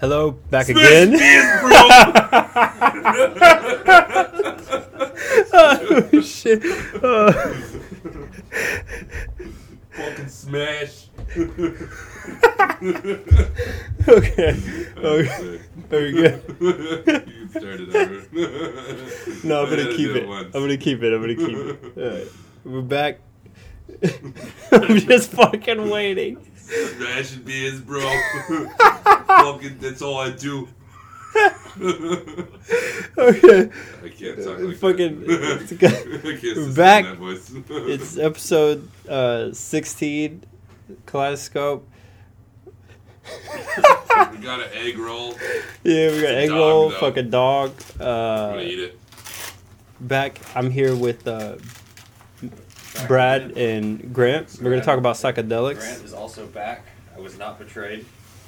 Hello, back Smash again. oh shit! Oh. Fucking smash. okay. Okay. Very good. you started over. No, I'm gonna keep do it. I'm gonna keep it. I'm gonna keep it. Alright. We're back. I'm just fucking waiting. Smashing beers, bro. Fucking, that's all I do. Okay. I can't talk like Fucking- that. I can't Back- that voice. It's episode uh, 16, Kaleidoscope. we got an egg roll. Yeah, we got egg dog, roll, though. fucking dog. I'm Uh, gonna eat it. back, I'm here with uh, Brad and Grant. We're gonna talk about psychedelics. Grant is also back. I was not betrayed.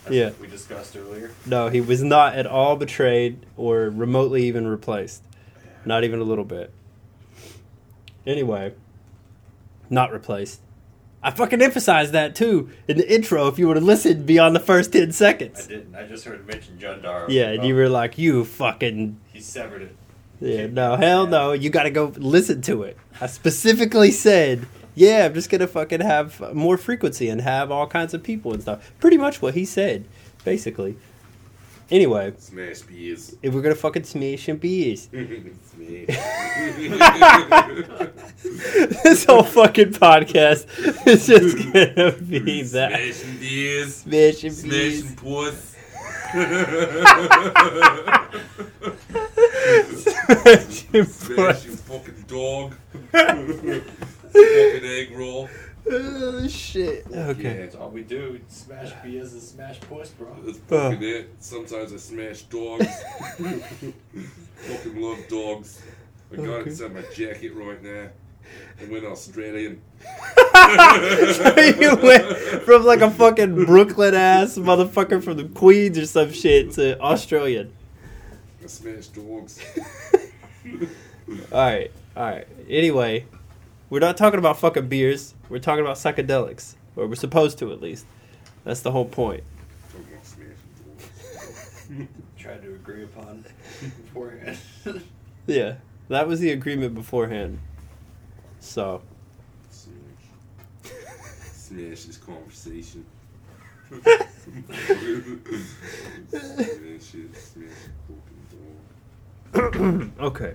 As Yeah. we discussed earlier. No, he was not at all betrayed or remotely even replaced. Not even a little bit. Anyway, not replaced. I fucking emphasized that too in the intro. If you would have listened beyond the first ten seconds, I didn't. I just heard him mention Jundar. yeah, and you were like, "You fucking He severed it. Yeah, no, hell no, you got to go listen to it." I specifically said, "Yeah, I'm just gonna fucking have more frequency and have all kinds of people and stuff." Pretty much what he said, basically. Anyway, Smash beers. if we're gonna fucking smash some beers. Smash. this whole fucking podcast is just gonna be that. Smashing beers. Smashing beers. Smashing puss. Smashing Smashing puss. fucking dog. fucking egg roll. Oh shit. Okay. Yeah, That's all we do. Smash beers and smash puss, bro. That's fucking it. Sometimes I smash dogs. fucking love dogs. I got Okay. it inside my jacket right now. I went Australian. you went from like a fucking Brooklyn ass motherfucker from the Queens or some shit to Australian. I smash dogs. Alright, alright. Anyway, we're not talking about fucking beers. We're talking about psychedelics. Or we're supposed to at least. That's the whole point. Talking about smashing dogs. Tried to agree upon beforehand. Yeah. That was the agreement beforehand. So Smash. Smash this conversation. smash it. Smash fucking dog. Okay.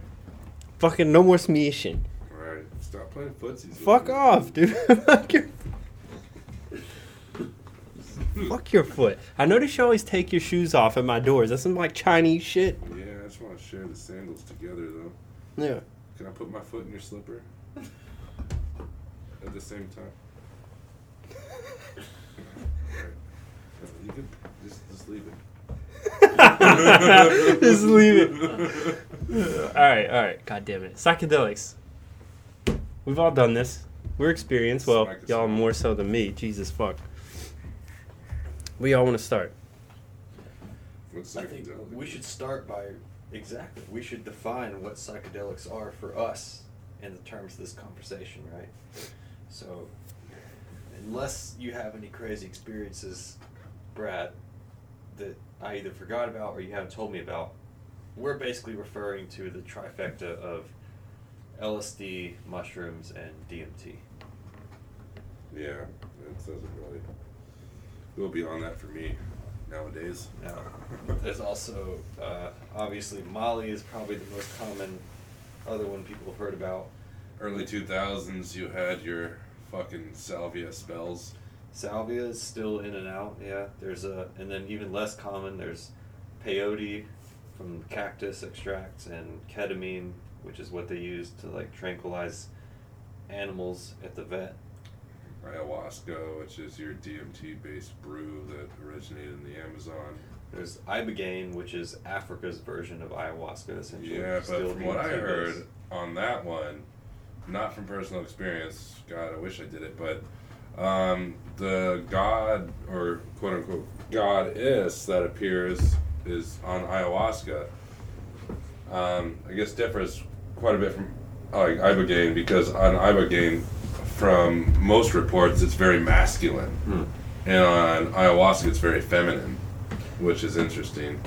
Fucking no more smishing. Alright, stop playing footsies. Fuck off, dude. Fuck your Fuck your foot. I notice you always take your shoes off at my doors. That's some like Chinese shit. Yeah, I just want to share the sandals together though. Yeah. Can I put my foot in your slipper? At the same time? You can just, just leave it. Just leave it. Alright, alright. God damn it. Psychedelics. We've all done this. We're experienced. Well, Smack us y'all all. more so than me. Jesus fuck. We all want to start. What's I think psychedelic? we should start by exactly. We should define what psychedelics are for us in the terms of this conversation, right? So, unless you have any crazy experiences, Brad, that I either forgot about or you haven't told me about, we're basically referring to the trifecta of LSD, mushrooms, and DMT. Yeah, it doesn't really go beyond that for me nowadays. Now, there's also uh, obviously Molly is probably the most common other one people have heard about. Early 2000s, you had your fucking salvia spells. Salvia is still in and out. Yeah, there's a and then even less common. There's peyote from cactus extracts and ketamine, which is what they use to like tranquilize animals at the vet. Ayahuasca, which is your DMT based brew that originated in the Amazon. There's ibogaine, which is Africa's version of ayahuasca, essentially. Yeah, but Still from what I heard on that one, not from personal experience, God, I wish I did it, but um, the god or quote unquote God is that appears is on ayahuasca. Um, I guess differs quite a bit from like ibogaine because on ibogaine, from most reports, it's very masculine, Hmm. and on ayahuasca, it's very feminine. which is interesting.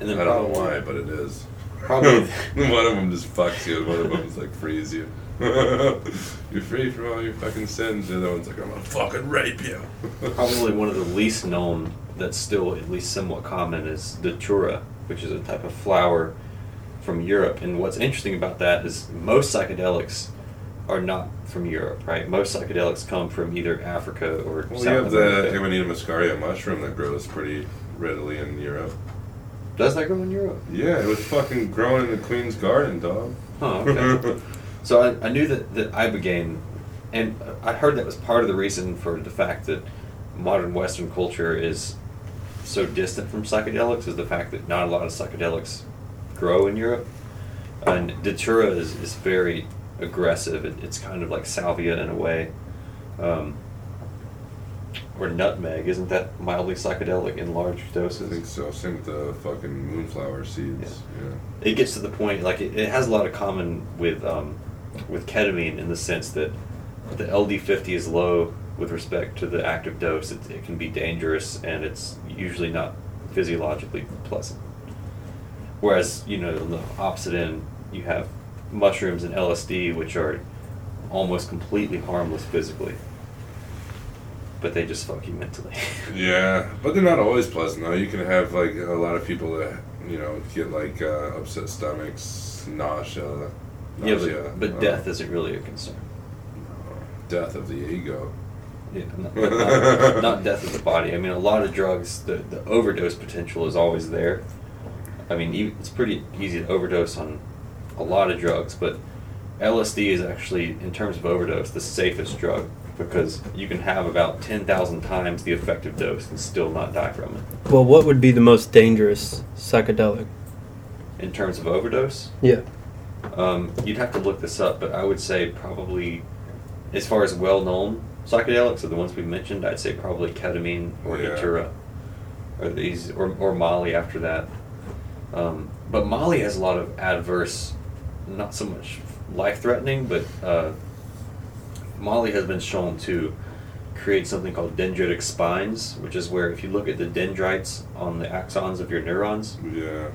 And then I don't know why, but it is. Probably- one of them just fucks you, and one of them's like frees you. You're free from all your fucking sins. The other one's like, I'm gonna fucking rape you. Probably one of the least known that's still at least somewhat common is datura, which is a type of flower from Europe. And what's interesting about that is most psychedelics are not from Europe, right? Most psychedelics come from either Africa or Well, you South have the Amanita muscaria mushroom that grows pretty readily in Europe. Does that grow in Europe? Yeah, it was fucking growing in the Queen's Garden, dog. Oh, okay. so I, I knew that, that ibogaine, and I heard that was part of the reason for the fact that modern Western culture is so distant from psychedelics is the fact that not a lot of psychedelics grow in Europe. And Datura is, is very aggressive. It, it's kind of like salvia in a way. Um, or nutmeg, isn't that mildly psychedelic in large I doses? think so. Same with the fucking moonflower seeds. Yeah. it gets to the point like it, it has a lot of common with um, with ketamine in the sense that the LD50 is low with respect to the active dose. It, it can be dangerous and it's usually not physiologically pleasant. Whereas you know on the opposite end you have mushrooms and LSD which are almost completely harmless physically, but they just fuck you mentally. Yeah, but they're not always pleasant though. You can have like a lot of people that you know get like uh, upset stomachs, nausea, yeah, nausea, but, but uh, death isn't really a concern. death of the ego. Yeah, not, not, not death of the body. I mean, a lot of drugs, the, the overdose potential is always there. I mean, it's pretty easy to overdose on a lot of drugs, but LSD is actually, in terms of overdose, the safest drug because you can have about 10,000 times the effective dose and still not die from it. Well, what would be the most dangerous psychedelic? In terms of overdose, Yeah. Um, you'd have to look this up, but I would say probably, as far as well-known psychedelics, are the ones we mentioned. I'd say probably ketamine or Yeah. datura, or these, or or Molly after that. Um, but Molly has a lot of adverse, not so much life-threatening, but uh, Molly has been shown to create something called dendritic spines, which is where if you look at the dendrites on the axons of your neurons, Yeah,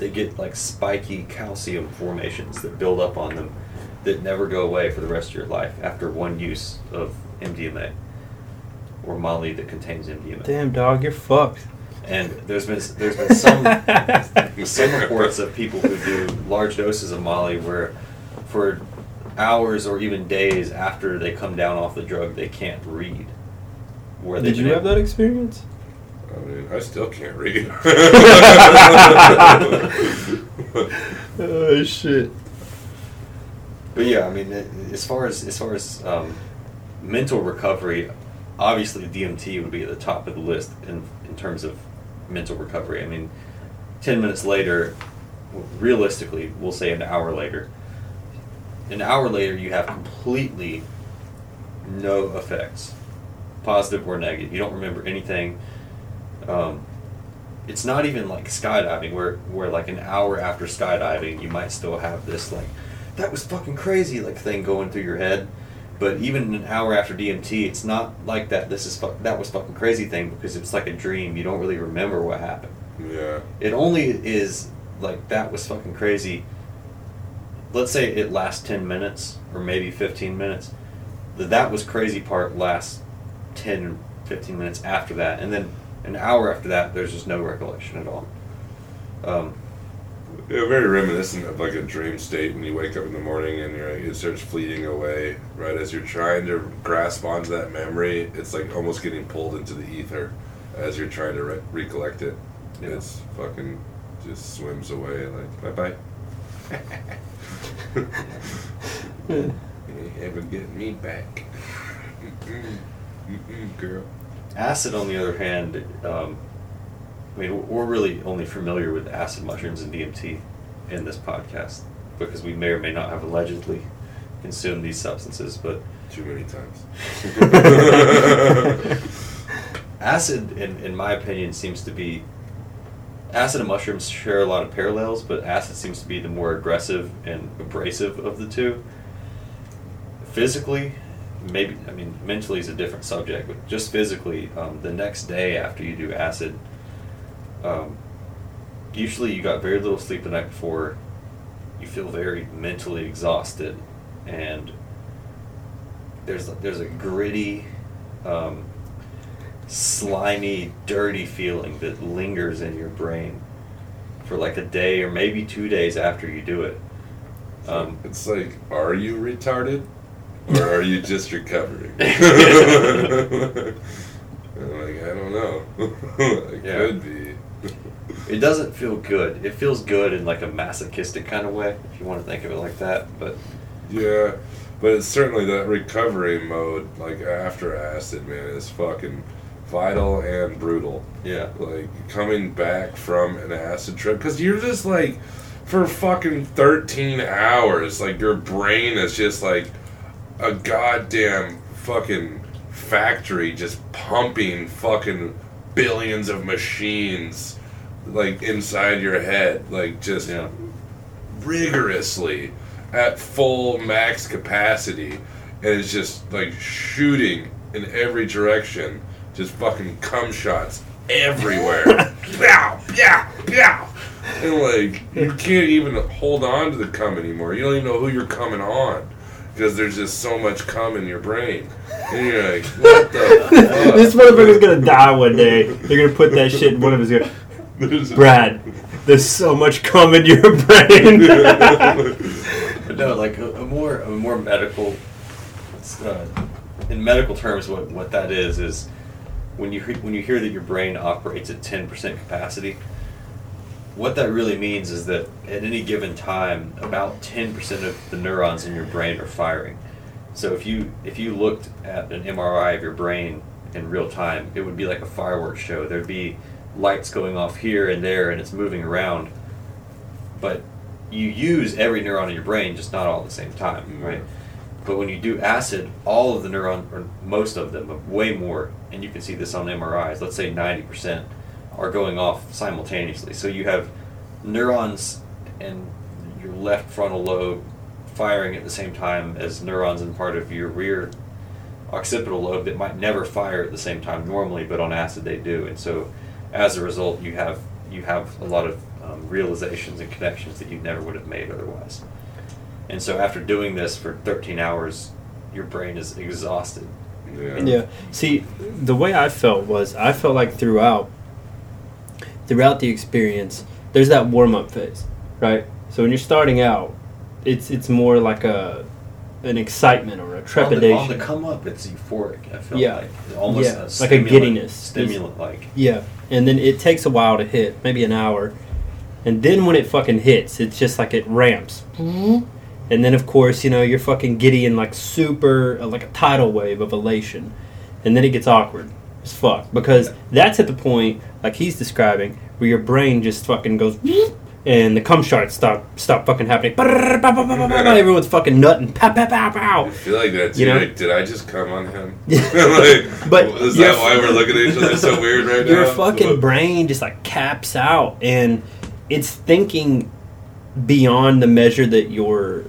they get like spiky calcium formations that build up on them that never go away for the rest of your life after one use of MDMA or Molly that contains MDMA. Damn, dog, you're fucked. And there's been there's been some some reports of people who do large doses of Molly where for hours or even days after they come down off the drug they can't read. Where Did you have that experience? I mean, I still can't read. oh shit. But yeah, I mean, as far as as far as um, mental recovery, obviously DMT would be at the top of the list in in terms of mental recovery. I mean, ten minutes later, realistically, we'll say an hour later. An hour later, you have completely no effects, positive or negative. You don't remember anything. Um, it's not even like skydiving, where where like an hour after skydiving, you might still have this like that was fucking crazy like thing going through your head. But even an hour after DMT, it's not like that. This is fuck, that was fucking crazy thing because it's like a dream. You don't really remember what happened. yeah, It only is like that was fucking crazy. Let's say it lasts 10 minutes or maybe 15 minutes. The that was crazy part lasts 10 15 minutes after that. And then an hour after that, there's just no recollection at all. Um, yeah. Very reminiscent of like a dream state when you wake up in the morning and you're, like, it starts fleeting away. Right as you're trying to grasp onto that memory, it's like almost getting pulled into the ether as you're trying to re- recollect it. Yeah. It's fucking just swims away. Like bye bye. You ever get me back? Mm-mm. Mm-mm, girl. Acid, on the other hand, um, I mean, we're really only familiar with acid mushrooms and DMT in this podcast because we may or may not have allegedly consumed these substances. But Too many times. acid, in, in my opinion, seems to be acid and mushrooms share a lot of parallels, but acid seems to be the more aggressive and abrasive of the two. Physically, maybe I mean mentally is a different subject, but just physically, um, the next day after you do acid, um, usually you got very little sleep the night before. You feel very mentally exhausted, and there's there's a gritty, um, slimy, dirty feeling that lingers in your brain for like a day or maybe two days after you do it. It's like, are you retarded, or are you just recovering? I'm like, I don't know. it Yeah. could be. It doesn't feel good. It feels good in like a masochistic kind of way, if you want to think of it like that. But Yeah, but it's certainly that recovery mode, like after acid, man, is fucking vital and brutal. yeah, Like coming back from an acid trip, because you're just like, for fucking 13 hours, like your brain is just like a goddamn fucking factory just pumping fucking billions of machines like inside your head like just yeah, rigorously at full max capacity and it's just like shooting in every direction just fucking cum shots everywhere. Pow pow pow. And like you can't even hold on to the cum anymore. You don't even know who you're coming on because there's just so much cum in your brain and you're like what the fuck? this motherfucker's gonna die one day. They're gonna put that shit in one of his. There's- Brad, there's so much cum in your brain. but no, like a, a more a more medical. Uh, in medical terms, what what that is is when you he- when you hear that your brain operates at ten percent capacity. What that really means is that at any given time, about ten percent of the neurons in your brain are firing. So if you if you looked at an MRI of your brain in real time, it would be like a fireworks show. There'd be lights going off here and there, and it's moving around. But you use every neuron in your brain, just not all at the same time, mm-hmm. right? But when you do acid, all of the neurons, or most of them, way more, and you can see this on MRIs. Let's say ninety percent are going off simultaneously. So you have neurons in your left frontal lobe firing at the same time as neurons in part of your rear occipital lobe that might never fire at the same time normally, but on acid they do. And so, as a result, you have you have a lot of um, realizations and connections that you never would have made otherwise. And so, after doing this for 13 hours, your brain is exhausted. yeah. Yeah. See, the way I felt was I felt like throughout throughout the experience, there's that warm up phase, right? So when you're starting out, it's it's more like a an excitement or a trepidation. On the, on the come up, it's euphoric. I feel Yeah. like almost Yeah, a like a giddiness. stimulant like. Yeah, and then it takes a while to hit, maybe an hour, and then when it fucking hits, it's just like it ramps. And then of course, you know, you're fucking giddy and like super, uh, like a tidal wave of elation, and then it gets awkward as fuck because that's at the point, like he's describing, where your brain just fucking goes. And the cum shots stop stop fucking happening. Everyone's fucking nutting. Pow, pow, pow, I feel like that too. You know? Like, did I just come on him? Like, But is that why we're looking at each other so weird right now? your fucking brain just like caps out and it's thinking beyond the measure that your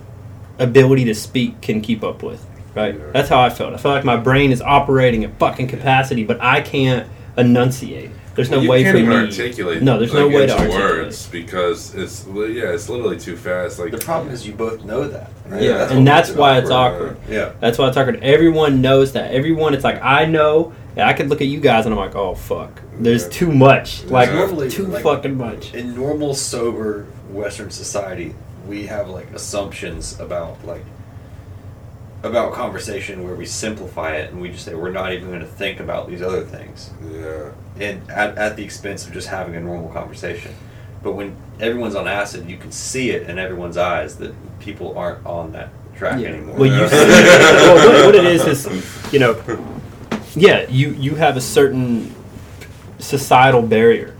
ability to speak can keep up with right Yeah. that's how i felt i felt like my brain is operating at fucking capacity but i can't enunciate there's no you way can't for me articulate. no there's no way to articulate words because it's li- yeah, it's literally too fast. Like The problem is you both know that. Right? yeah what and that's makes it why it's awkward. awkward Yeah. that's why it's awkward everyone knows that everyone it's like i know and i could look at you guys and i'm like oh fuck there's Yeah. too much like Yeah. Normally, too like, fucking much In normal, sober Western society, we have like assumptions about like about conversation where we simplify it and we just say we're not even going to think about these other things, yeah, and at, at the expense of just having a normal conversation. But when everyone's on acid, you can see it in everyone's eyes that people aren't on that track Yeah. anymore. Well, you Yeah. see, well, what, what it is is, you know, yeah, you you have a certain societal barrier,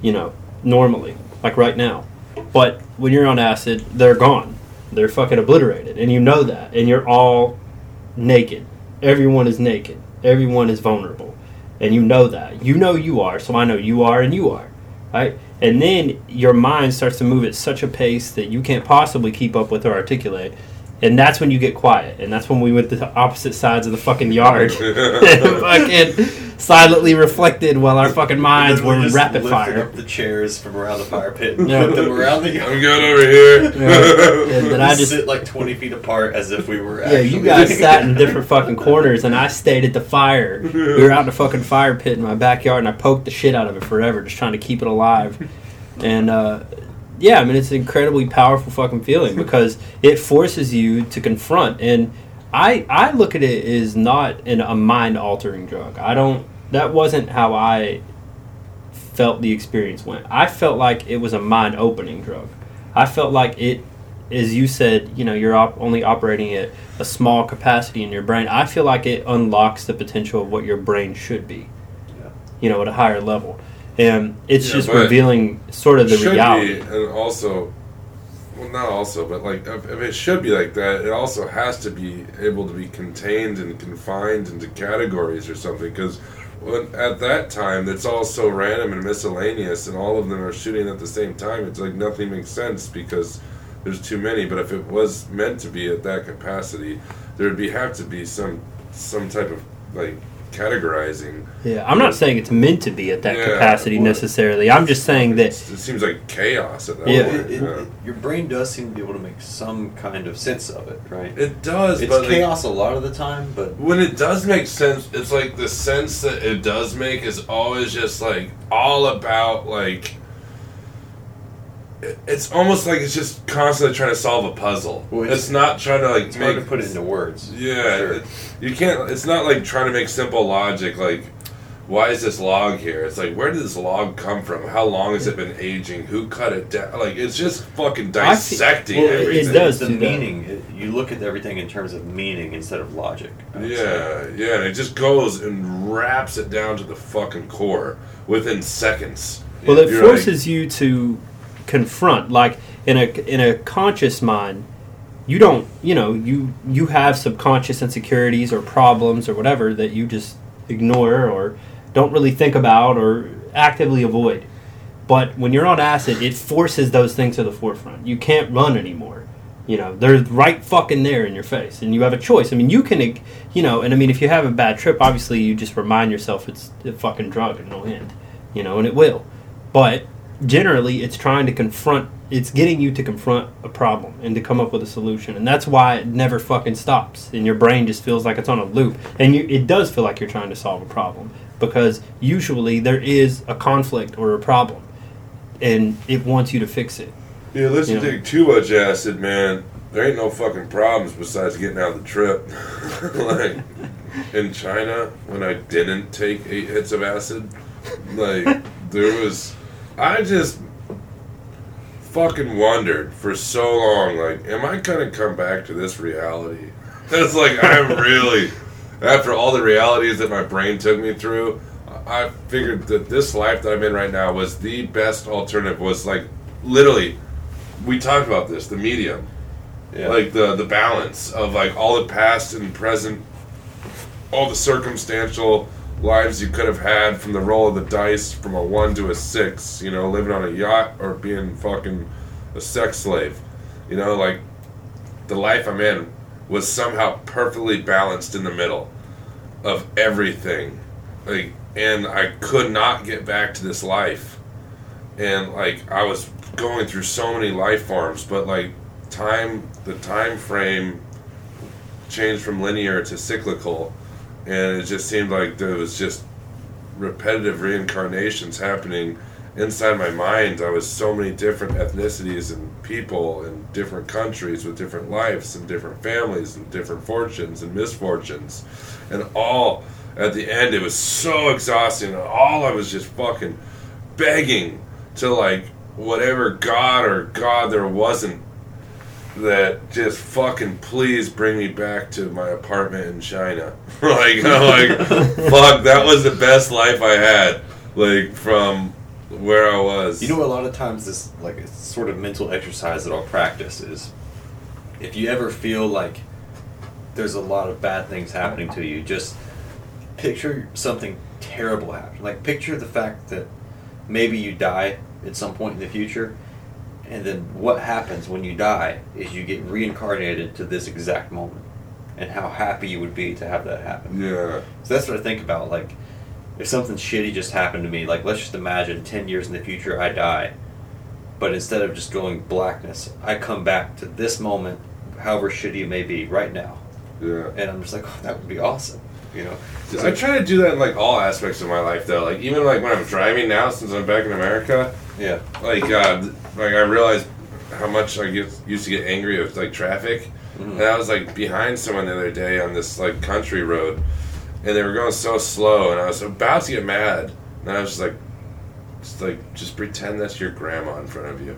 you know, normally, like right now, but when you're on acid, they're gone, they're fucking obliterated, and you know that, and you're all naked. Everyone is naked. Everyone is vulnerable, and you know that. You know you are, so I know you are, and you are, right? And then your mind starts to move at such a pace that you can't possibly keep up with or articulate, and that's when you get quiet, and that's when we went to opposite sides of the fucking yard, fucking silently reflected while our fucking minds Then were just rapid fire. up the chairs from around the fire pit and Yeah. put them around the I'm good over here. Yeah. And then I just sit like twenty feet apart as if we were. Yeah, you guys sat in different fucking corners, and I stayed at the fire. We were out in the fucking fire pit in my backyard, and I poked the shit out of it forever, just trying to keep it alive. And uh, yeah, I mean, it's an incredibly powerful fucking feeling because it forces you to confront. And I I look at it as not in a mind altering drug. I don't. That wasn't how I felt the experience went. I felt like it was a mind opening drug. I felt like it, as you said, you know, you're op- only operating at a small capacity in your brain. I feel like it unlocks the potential of what your brain should be, Yeah. you know, at a higher level. And it's Yeah, just revealing sort of the should reality. be, and also, well, not also, but like if if it should be like that, it also has to be able to be contained and confined into categories or something. Because at that time, it's all so random and miscellaneous, and all of them are shooting at the same time. It's like nothing makes sense because there's too many. But if it was meant to be at that capacity, there would be have to be some some type of like categorizing. Yeah, I'm not saying it's meant to be at that Yeah, capacity well, necessarily. I'm just saying that it seems like chaos at that Yeah. point. It, it, yeah. it- your brain does seem to be able to make some kind of sense of it, right? It does, it's but like, chaos a lot of the time, but when it does make sense, it's like the sense that it does make is always just like all about like. It- It's almost like it's just constantly trying to solve a puzzle. Well, it's- it's, not trying to like it's make hard to put it into words. Yeah, Sure. it- you can't. It's not like trying to make simple logic. Like, why is this log here? It's like, where did this log come from? How long has it been aging? Who cut it down? Like, it's just fucking I see- dissecting well, it does the do meaning. It, you look at everything in terms of meaning instead of logic. I would say. Yeah, yeah, and it just goes and wraps it down to the fucking core within seconds. Well, it You're forces you to confront, like in a in a conscious mind. You don't, you know, you you have subconscious insecurities or problems or whatever that you just ignore or don't really think about or actively avoid. But when you're on acid, it forces those things to the forefront. You can't run anymore. You know, they're right fucking there in your face, and you have a choice. I mean, you can, you know, and I mean, if you have a bad trip, obviously you just remind yourself it's a fucking drug and it'll end, you know, and it will. But generally, it's trying to confront, it's getting you to confront a problem and to come up with a solution, and that's why it never fucking stops, and your brain just feels like it's on a loop, and you, it does feel like you're trying to solve a problem because usually there is a conflict or a problem, and it wants you to fix it. Yeah, you You know. take too much acid, man, there ain't no fucking problems besides getting out of the trip. like in China, when I didn't take eight hits of acid, like there was, I just fucking wondered for so long, like, am I gonna come back to this reality? It's like I'm really, after all the realities that my brain took me through, I I figured that this life that I'm in right now was the best alternative. Was like literally, we talked about this, the medium, Yeah. like the the balance of like all the past and present, all the circumstantial lives you could have had from the roll of the dice from a one to a six. You know, living on a yacht or being fucking a sex slave. You know, like the life I'm in was somehow perfectly balanced in the middle of everything. Like, and I could not get back to this life. And like, I was going through so many life forms, but like, time, the time frame changed from linear to cyclical, and it just seemed like there was just repetitive reincarnations happening inside my mind. I was so many different ethnicities and people in different countries with different lives and different families and different fortunes and misfortunes, and all at the end it was so exhausting. And all I was just fucking begging to like whatever God or God there wasn't that just fucking please bring me back to my apartment in China. like, I'm like, fuck, that was the best life I had. Like from where I was. You know, a lot of times this like a sort of mental exercise that I'll practice is if you ever feel like there's a lot of bad things happening to you, just picture something terrible happening. Like picture the fact that maybe you die at some point in the future, And then what happens when you die is you get reincarnated to this exact moment, and how happy you would be to have that happen. Yeah. So that's what I think about. Like, if something shitty just happened to me, like let's just imagine ten years in the future I die, but instead of just going blackness, I come back to this moment, however shitty it may be, right now, Yeah. and I'm just like, oh, that would be awesome, you know. I try to do that in like all aspects of my life though. Like even like when I'm driving now, since I'm back in America, yeah, like uh, like I realized how much I get used to get angry with like traffic, Mhm. and I was like behind someone the other day on this like country road, and they were going so slow, and I was about to get mad, and I was just like, just like just pretend that's your grandma in front of you.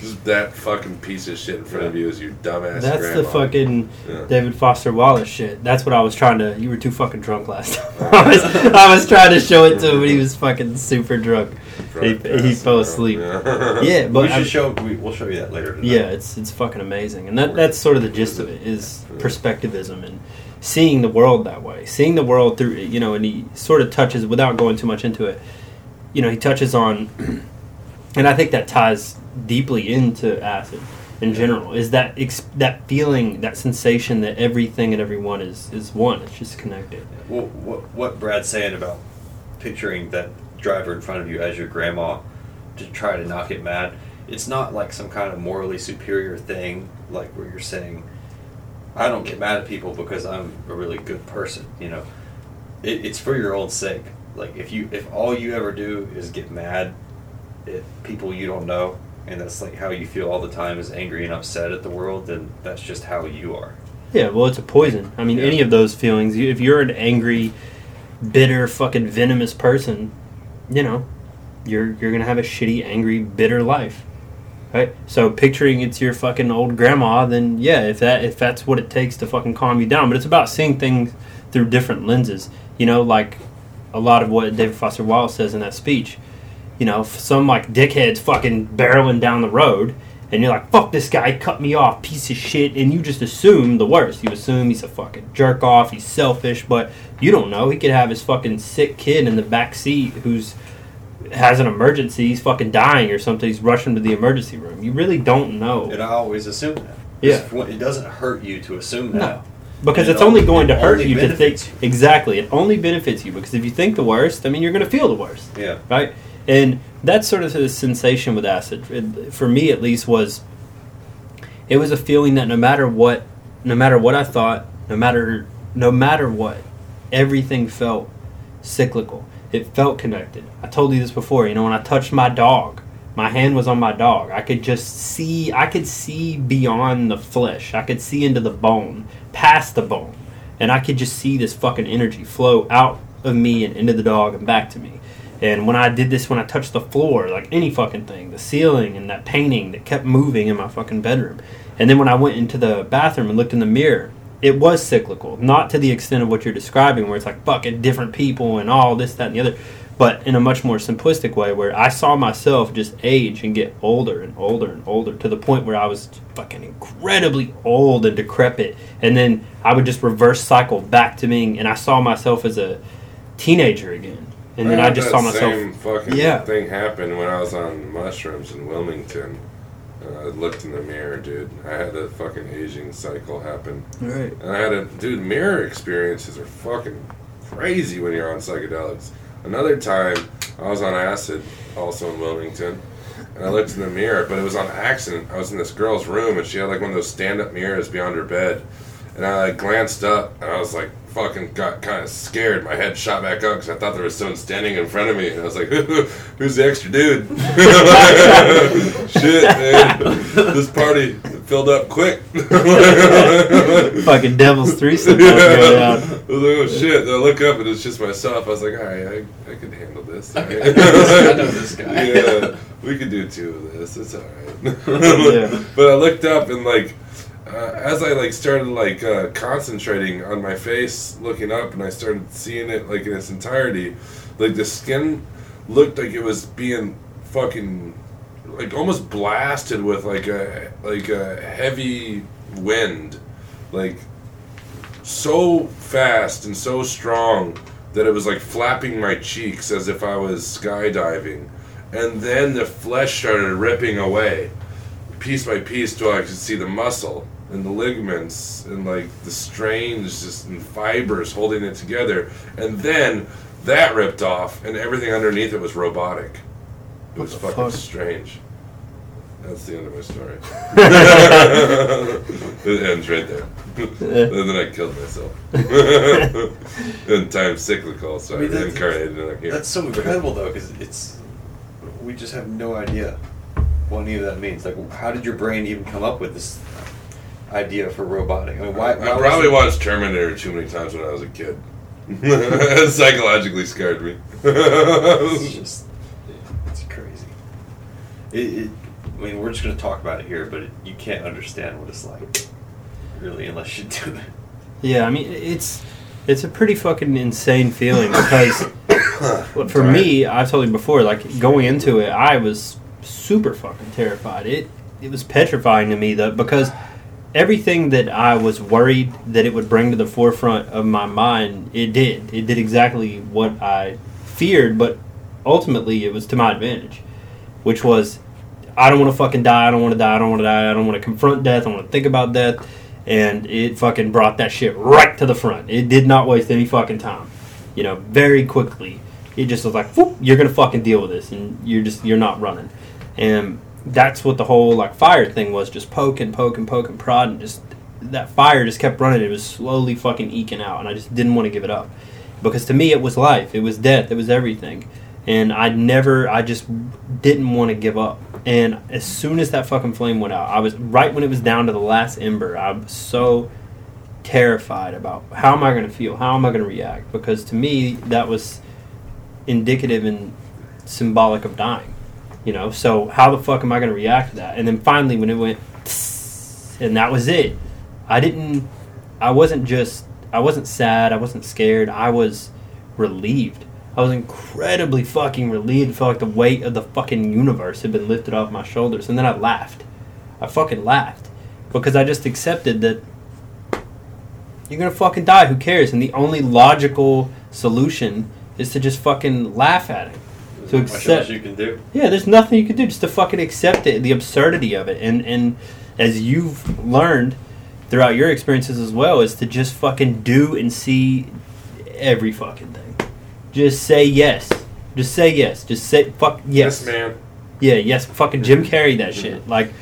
Just that fucking piece of shit in front of you is your dumbass That's grandma. the fucking Yeah. David Foster Wallace shit. That's what I was trying to. You were too fucking drunk last time. I was, I was trying to show it to him, but he was fucking super drunk. He, he fell asleep. Yeah, Yeah, but we should I'm- show. We, we'll show you that later. Tonight. Yeah, it's it's fucking amazing, and that that's sort of the gist of it is perspectivism and seeing the world that way, seeing the world through you know, and he sort of touches without going too much into it. You know, he touches on, and I think that ties deeply into acid in general. Is that ex- that feeling, that sensation that everything and everyone is is one. It's just connected. Well, what what Brad's saying about picturing that driver in front of you as your grandma to try to not get mad. It's not like some kind of morally superior thing, like where you're saying, "I don't get mad at people because I'm a really good person." You know, it, it's for your own sake. Like if you if all you ever do is get mad at people you don't know, and that's like how you feel all the time is angry and upset at the world, then that's just how you are. Yeah, well, it's a poison. I mean, Yeah. any of those feelings. If you're an angry, bitter, fucking venomous person, you know, you're you're gonna have a shitty, angry, bitter life, right? So picturing it's your fucking old grandma, then yeah, if that if that's what it takes to fucking calm you down. But it's about seeing things through different lenses. You know, like a lot of what David Foster Wallace says in that speech. You know, some like dickheads fucking barreling down the road, and you're like, "Fuck this guy, cut me off, piece of shit," and you just assume the worst. You assume he's a fucking jerk off, he's selfish, but you don't know. He could have his fucking sick kid in the back seat who's has an emergency. He's fucking dying or something. He's rushing to the emergency room. You really don't know And I always assume that. Yeah. It doesn't hurt you to assume that. No. because It it's only only- going to hurt you to think you. exactly. It only benefits you because if you think the worst, I mean, you're going to feel the worst. Yeah. right? And that's sort of the sensation with acid, it, for me at least, was it was a feeling that no matter what, no matter what I thought, no matter no matter what, everything felt cyclical. It felt connected. I told you this before. You know, when I touched my dog, my hand was on my dog. I could just see. I could see beyond the flesh. I could see into the bone, past the bone, and I could just see this fucking energy flow out of me and into the dog and back to me. And when I did this, when I touched the floor, like any fucking thing, the ceiling and that painting that kept moving in my fucking bedroom. And then when I went into the bathroom and looked in the mirror, it was cyclical. Not to the extent of what you're describing, where it's like fucking different people and all this, that, and the other, but in a much more simplistic way, where I saw myself just age and get older and older and older to the point where I was fucking incredibly old and decrepit. And then I would just reverse cycle back to being, and I saw myself as a teenager again. And then I, just that saw myself. Same fucking Yeah. thing happen when I was on mushrooms in Wilmington. And I looked in the mirror, dude. I had a fucking aging cycle happen, Right. and I had a dude. Mirror experiences are fucking crazy when you're on psychedelics. Another time, I was on acid, also in Wilmington, and I looked in the mirror, but it was on accident. I was in this girl's room, and she had like one of those stand-up mirrors beyond her bed, and I like glanced up, and I was like, fucking got kind of scared. My head shot back up because I thought there was someone standing in front of me, and I was like, "Who's the extra dude?" Shit, man, this party filled up quick. fucking devil's threesome. about to down. I was like, oh shit. Then I look up and it's just myself. I was like, all right, I, I can handle this. I know this- I know this guy. yeah, we could do two of this. It's all right. Yeah. But I looked up and like, as I like started like uh, concentrating on my face, looking up, and I started seeing it like in its entirety, like the skin looked like it was being fucking like almost blasted with like a like a heavy wind, like so fast and so strong that it was like flapping my cheeks as if I was skydiving. And then the flesh started ripping away. piece by piece till I could see the muscle and the ligaments and like the strains just and fibers holding it together. And then that ripped off and everything underneath it was robotic. It was fucking fuck? strange. That's the end of my story. it ends right there. and then I killed myself. and time's cyclical, so I, I mean, that's- reincarnated in here. That's so incredible though, because it's we just have no idea what any of that means. Like, how did your brain even come up with this idea for robotic? I mean, why? why I probably it- watched Terminator too many times when I was a kid. it psychologically scarred me. It's just, it's crazy. It, it, I mean, we're just gonna talk about it here, but it, you can't understand what it's like, really, unless you do it. Yeah, I mean it's it's a pretty fucking insane feeling because well, for me, I've told you before, like going into it, I was super fucking terrified. It it was petrifying to me though because everything that I was worried that it would bring to the forefront of my mind, it did. It did exactly what I feared, but ultimately it was to my advantage, which was I don't want to fucking die. I don't want to die. I don't want to die. I don't want to confront death. I want to think about death. And it fucking brought that shit right to the front. It did not waste any fucking time. You know, very quickly. It just was like, you're gonna fucking deal with this, and you're just you're not running. And that's what the whole like fire thing was, just poke and poke and poke and prod, and just that fire just kept running. It was slowly fucking eking out, and I just didn't want to give it up because to me it was life, it was death, it was everything, and I never, I just didn't want to give up. And as soon as that fucking flame went out, I was right when it was down to the last ember. I was so terrified about how am I going to feel, how am I going to react, because to me that was indicative and symbolic of dying. You know, so how the fuck am I going to react to that? And then finally, when it went, and that was it. I didn't. I wasn't just. I wasn't sad. I wasn't scared. I was relieved. I was incredibly fucking relieved. Felt like the weight of the fucking universe had been lifted off my shoulders. And then I laughed. I fucking laughed because I just accepted that you're gonna fucking die. Who cares? And the only logical solution is to just fucking laugh at it. To not accept. you can do. Yeah, there's nothing you can do just to fucking accept it, the absurdity of it, and and as you've learned throughout your experiences as well, is to just fucking do and see every fucking thing. Just say yes. Just say yes. Just say fuck yes. Yes, man. Yeah, yes. Fucking Jim mm-hmm. Carrey that mm-hmm. shit. Like,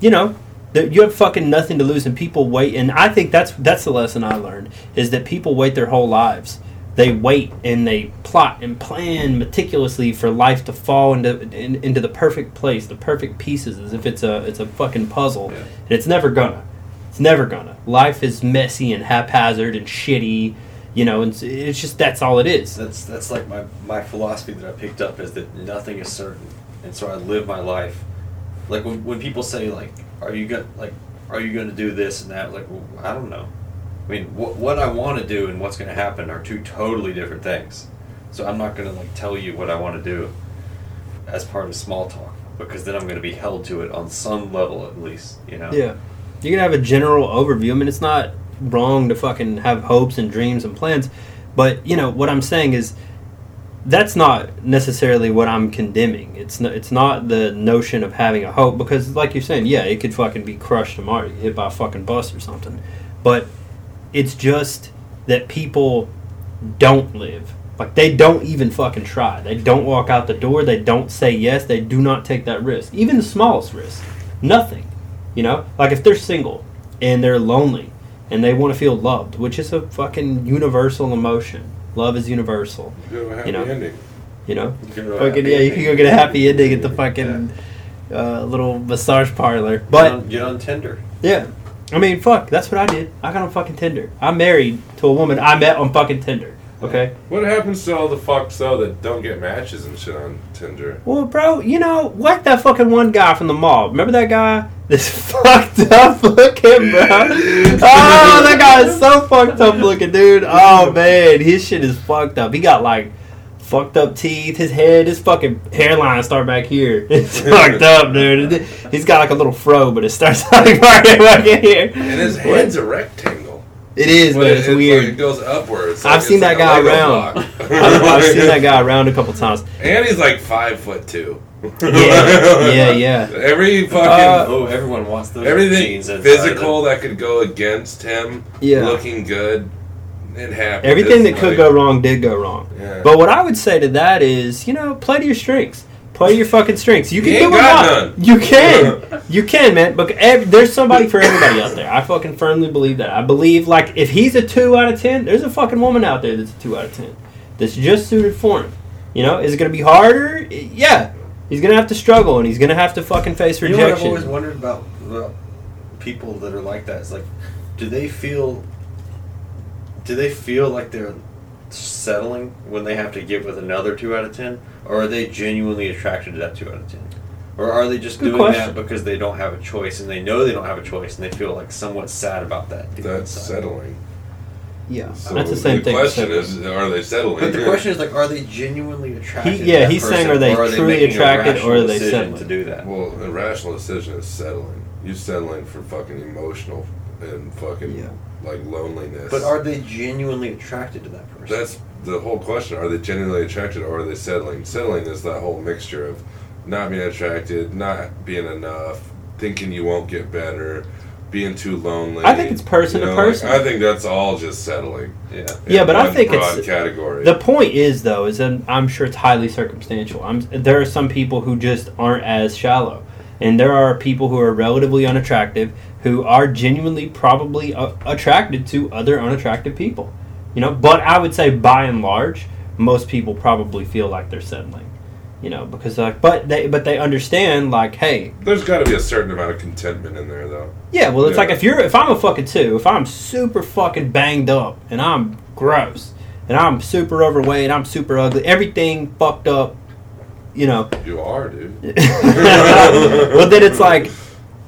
you know, that you have fucking nothing to lose, and people wait. And I think that's that's the lesson I learned is that people wait their whole lives. They wait and they plot and plan meticulously for life to fall into in, into the perfect place, the perfect pieces, as if it's a it's a fucking puzzle, Yeah. and it's never gonna. It's never gonna. Life is messy and haphazard and shitty, you know, and it's- it's just that's all it is. That's that's like my my philosophy that I picked up is that nothing is certain, and so I live my life. Like when when people say like, "Are you gonna like, are you gonna do this and that?" Like, well, I don't know. I mean, what what I want to do and what's gonna happen are two totally different things. So I'm not gonna like tell you what I want to do as part of small talk because then I'm gonna be held to it on some level at least. You know. Yeah. You can have a general overview. I mean, it's not wrong to fucking have hopes and dreams and plans, but you know what I'm saying is that's not necessarily what I'm condemning. It's not, it's not the notion of having a hope because, like you're saying, yeah, it could fucking be crushed tomorrow, hit by a fucking bus or something. But it's just that people don't live. Like they don't even fucking try. They don't walk out the door. They don't say yes. They do not take that risk, even the smallest risk. Nothing. You know, like if they're single and they're lonely and they want to feel loved, which is a fucking universal emotion. Love is universal. Happy You know. ending. You know, You can fucking yeah, you can go get a happy ending at the fucking uh, little massage parlor. Get But on, get on Tinder. yeah, I mean, fuck, that's what I did. I got on fucking Tinder. I'm married to a woman I met on fucking Tinder. Okay. What happens to all the fucks though that don't get matches and shit on Tinder? Well, bro, you know what? That fucking one guy from the mall. Remember that guy? This fucked up looking, bro. Oh, that guy is so fucked up looking, dude. Oh man, his shit is fucked up. He got like fucked up teeth. His head, his fucking hairline start back here. It's fucked up, dude. He's got like a little fro, but it starts like right back here. And his head's a rectangle. It is, But man. It's like, weird. it goes upwards. I've seen that like guy around. I've, I've seen that guy around a couple times. And he's like five foot two. Yeah, yeah, yeah. Every fucking Uh, Oh, everyone wants those everything genes physical that could go against him Yeah. looking good and happy. Everything that It's could like- go wrong did go wrong. Yeah. But what I would say to that is, you know, play to your strengths. Play your fucking strengths. You can You do ain't a got lot. none. You can. you can, man. But ev- there's somebody for everybody out there. I fucking firmly believe that. I believe, like, if he's a 2 out of 10, there's a fucking woman out there that's a 2 out of 10. That's just suited for him. You know, is it going to be harder? Yeah. He's going to have to struggle and he's going to have to fucking face rejection. You know what I've rejection. always wondered about, about people that are like that? It's like, do they feel? Do they feel like they're settling when they have to give with another two out of ten, or are they genuinely attracted to that two out of ten? Or are they just Good doing question. that because they don't have a choice and they know they don't have a choice and they feel like somewhat sad about that? deep That's inside? settling. yeah. So that's the same thing. the question is, are they settling? But the question is like, are they genuinely attracted? He- yeah, to that he's person, saying, are they or truly making a attracted, or are rational they decision settling? to do that? Well, a rational decision is settling. You're settling for fucking emotional and fucking Yeah. Like loneliness. But are they genuinely attracted to that person? That's the whole question. Are they genuinely attracted or are they settling? Settling is that whole mixture of not being attracted, not being enough, thinking you won't get better, being too lonely. I think it's person to like, person. I think that's all just settling. yeah. Yeah, but I one think broad it's- category. The point is, though, is that I'm sure it's highly circumstantial. I'm, there are some people who just aren't as shallow, and there are people who are relatively unattractive who are genuinely probably uh, attracted to other unattractive people. You know, but I would say by and large, most people probably feel like they're settling. You know, because like, but they but they understand like, hey, There's got to be a certain amount of contentment in there, though. yeah, well, it's Yeah. like if you're if I'm a fucking two, if I'm super fucking banged up and I'm gross and I'm super overweight, I'm super ugly, everything fucked up, you know. You are, dude. well, then it's like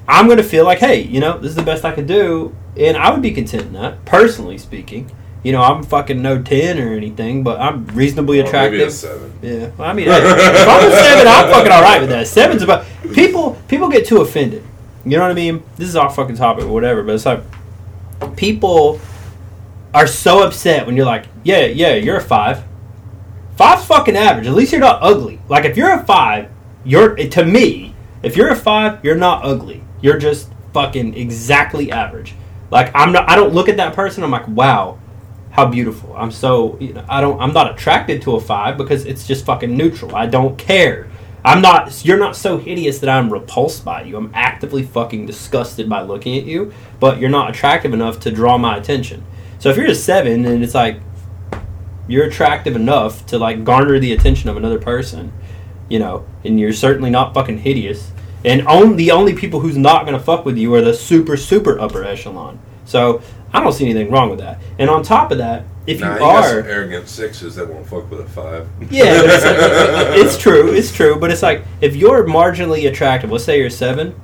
I'm gonna feel like, hey, you know, this is the best I could do, and I would be content in that, personally speaking. You know, I'm fucking no ten or anything, but I'm reasonably Well, attractive. Maybe a seven. Yeah, well, I mean, if I'm a seven, I'm fucking all right with that. Seven's about people. People get too offended. You know what I mean? This is off fucking topic or whatever, but it's like people are so upset when you're like, yeah, yeah, you're a five. Five's fucking average. At least you're not ugly. Like if you're a five, you're to me. If you're a five, you're not ugly. You're just fucking exactly average. Like I'm not. I don't look at that person. I'm like, wow, how beautiful. I'm so. You know, I don't. I'm not attracted to a five because it's just fucking neutral. I don't care. I'm not. You're not so hideous that I'm repulsed by you. I'm actively fucking disgusted by looking at you. But you're not attractive enough to draw my attention. So if you're a seven, and it's like you're attractive enough to like garner the attention of another person, you know, and you're certainly not fucking hideous. And on, the only people who's not gonna fuck with you are the super super upper echelon. So I don't see anything wrong with that. And on top of that, if nah, you you got some are, arrogant sixes that won't fuck with a five. yeah, but it's, it's true, it's true. But it's like if you're marginally attractive, let's say you're seven,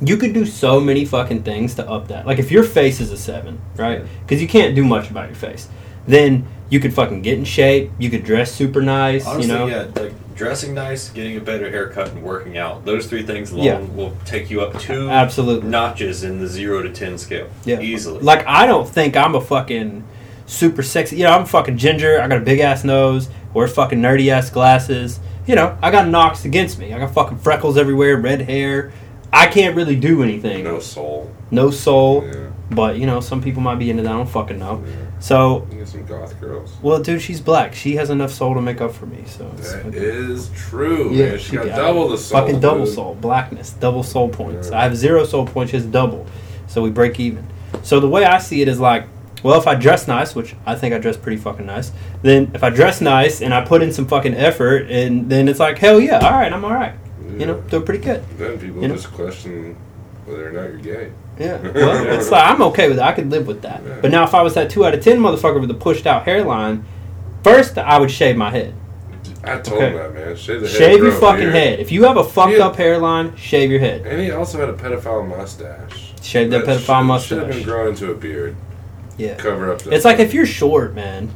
you could do so many fucking things to up that. Like if your face is a seven, right? Because you can't do much about your face. Then you could fucking get in shape. You could dress super nice. Honestly, you know, yeah, like dressing nice, getting a better haircut, and working out. Those three things alone Yeah. will take you up two Absolutely. notches in the zero to ten scale. Yeah. easily. Like I don't think I'm a fucking super sexy. You know, I'm fucking ginger. I got a big ass nose. Wear fucking nerdy ass glasses. You know, I got knocks against me. I got fucking freckles everywhere, red hair. I can't really do anything. No soul. No soul. Yeah. But you know, some people might be into that. I don't fucking know. yeah. So, You get some goth girls. well, dude, she's black. She has enough soul to make up for me. So That is true. Yeah, man. She, she got got double the soul. Fucking double dude. soul, blackness, double soul points. Yeah. I have zero soul points, she has double, so we break even. So the way I see it is like, well, if I dress nice, which I think I dress pretty fucking nice, then if I dress nice and I put in some fucking effort, and then it's like, hell yeah, all right, I'm all right. You know, Yeah. doing pretty good. Then people You know? just question whether or not you're gay. Yeah, well, it's like I'm okay with that. I could live with that. Yeah. But now, if I was that two out of ten motherfucker with a pushed out hairline, first I would shave my head. I told Okay. him that, man. Shave the head. Shave your fucking head. If you have a fucked Yeah. up hairline, shave your head. And he also had a pedophile mustache. Shave that pedophile should- Should have mustache. been grown into a beard. Yeah. Cover up. The It's like if you're short, man.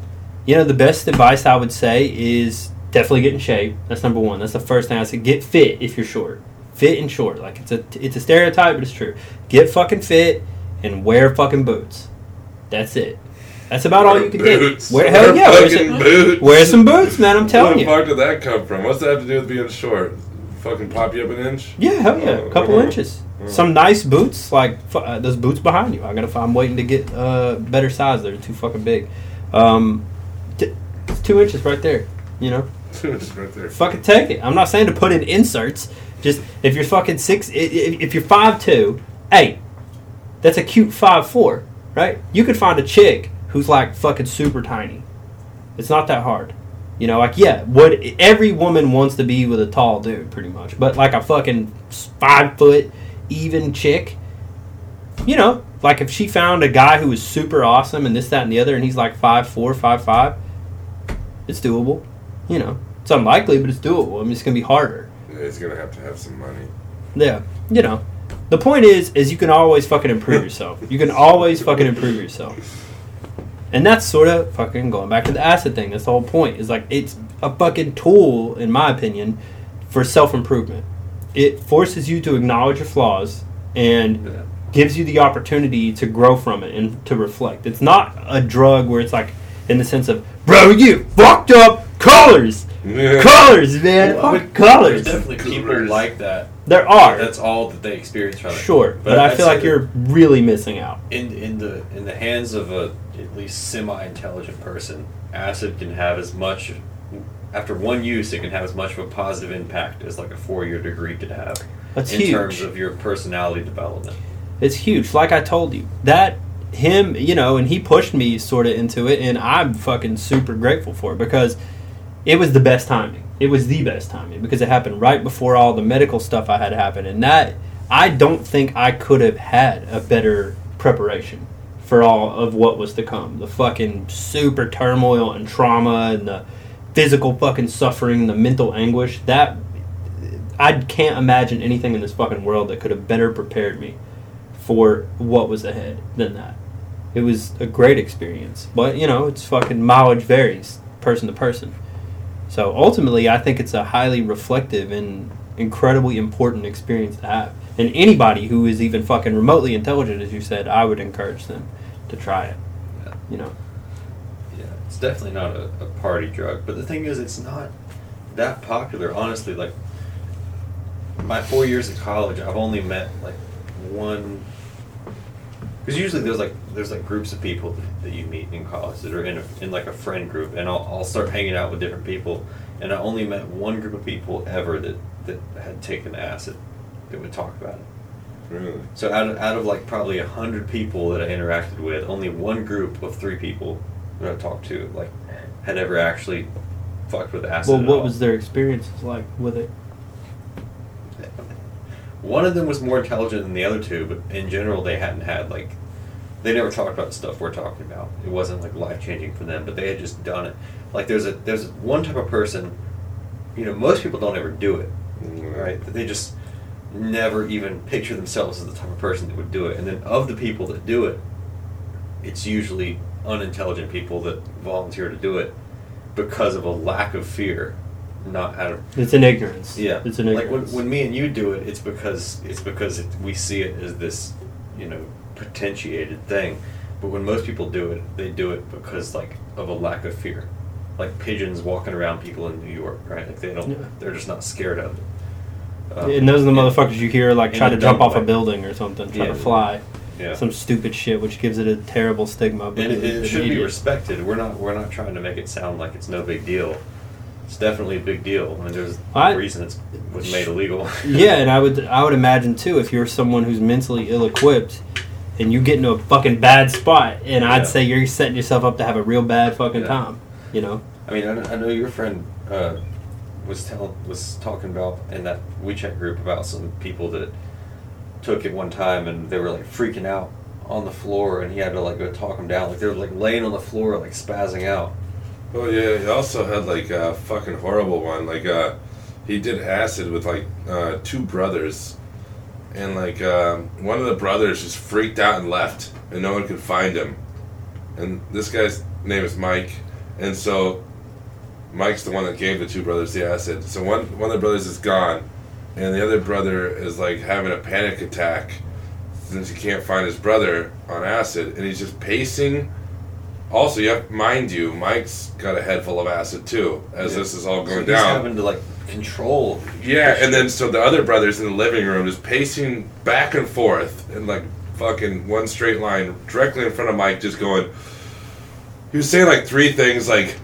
You know, the best advice I would say is definitely get in shape. That's number one. That's the first thing I say. Get fit if you're short. Fit and short. Like it's a it's a stereotype, but it's true. Get fucking fit and wear fucking boots. That's it. That's about all you can boots. get. Wear hell yeah, wear fucking some, boots. wear some boots, man. I'm telling you. Where the fuck did that come from? What's that have to do with being short? fucking pop you up an inch. Yeah, hell yeah, Oh, a couple okay. inches. Oh. Some nice boots, like uh, those boots behind you. I gotta. find- I'm waiting to get uh, better size. They're too fucking big. Um, t- it's two inches right there. You know, Two inches right there. fucking take it. I'm not saying to put in inserts. Just if you're fucking six, if you're five two, hey, that's a cute five four, right? You could find a chick who's like fucking super tiny. It's not that hard. You know, like yeah, what every woman wants to be with a tall dude, pretty much. But like a fucking five foot even chick, you know, like if she found a guy who was super awesome and this, that, and the other, and he's like five four, five five, it's doable. You know, it's unlikely, but it's doable. I mean, it's gonna be harder. Yeah, he's gonna have to have some money. Yeah, you know. The point is, is you can always fucking improve yourself. You can always fucking improve yourself. And that's sort of fucking going back to the acid thing. That's the whole point. Is like it's a fucking tool, in my opinion, for self improvement. It forces you to acknowledge your flaws and Yeah. gives you the opportunity to grow from it and to reflect. It's not a drug where it's like in the sense of, bro, you fucked up colors, Yeah. Colors, man, Well, would- colors. There's definitely people like that. There are, That's all that they experience from it. sure, but, I I'd feel like you're really missing out. in in the in the hands of a at least semi-intelligent person, acid can have as much. After one use, it can have as much of a positive impact as like a four-year degree could have. That's in huge. terms of your personality development. It's huge. Like I told you, that him, you know, and he pushed me sort of into it, and I'm fucking super grateful for it because it was the best timing. It was the best timing because it happened right before all the medical stuff I had happen, and that I don't think I could have had a better preparation for all of what was to come. The fucking super turmoil and trauma and the physical fucking suffering, the mental anguish. That I can't imagine anything in this fucking world that could have better prepared me for what was ahead than that. It was a great experience, but you know, it's fucking mileage varies person to person. So ultimately, I think it's a highly reflective and incredibly important experience to have. And anybody who is even fucking remotely intelligent, as you said, I would encourage them to try it. Yeah. You know, Yeah, it's definitely not a, a party drug, but the thing is, it's not that popular. Honestly, like my four years of college, I've only met like one. Because usually there's like there's like groups of people that, that you meet in college that are in a, in like a friend group, and I'll, I'll start hanging out with different people, and I only met one group of people ever that that had taken acid that would talk about it. Really? So out of, out of like probably a hundred people that I interacted with, only one group of three people that I talked to like had ever actually fucked with acid. well, at what all. was their experiences like with it? One of them was more intelligent than the other two, but in general, they hadn't had like they never talked about the stuff we're talking about. It wasn't like life changing for them, but they had just done it. Like there's a there's one type of person, you know, most people don't ever do it, right? They just never even picture themselves as the type of person that would do it. And then of the people that do it, it's usually unintelligent people that volunteer to do it because of a lack of fear, not out of It's an ignorance. yeah, it's an like ignorance. when, when me and you do it, it's because it's because it, we see it as this, you know, potentiated thing. But when most people do it, they do it because like of a lack of fear, like pigeons walking around people in New York, right? Like they don't, Yeah. they're just not scared of it. Um, and those are the motherfuckers you hear like try to jump off a building or something, try Yeah. to fly. Yeah. Some stupid shit, which gives it a terrible stigma. and it, it it's should be respected. We're not we're not trying to make it sound like it's no big deal. It's definitely a big deal. I mean, there's I- a reason it was made illegal. yeah, and I would I would imagine too if you're someone who's mentally ill equipped and you get into a fucking bad spot, and Yeah. I'd say you're setting yourself up to have a real bad fucking Yeah. time. You know, I mean, I know, I know your friend uh, was telling was talking about in that WeChat group about some people that took it one time and they were like freaking out on the floor, and he had to like go talk them down. Like they were like laying on the floor, like spazzing out. Oh yeah, he also had like a fucking horrible one. Like uh, he did acid with like uh, two brothers, and like um, one of the brothers just freaked out and left, and no one could find him. And this guy's name is Mike, and so Mike's the one that gave the two brothers the acid. So one one of the brothers is gone, and the other brother is like having a panic attack since he can't find his brother on acid, and he's just pacing. Also, you have mind you, Mike's got a head full of acid too, as Yeah. this is all So going he's down. having to like control. Yeah, and then so the other brothers in the living room just pacing back and forth in like fucking one straight line directly in front of Mike, just going. He was saying like three things like,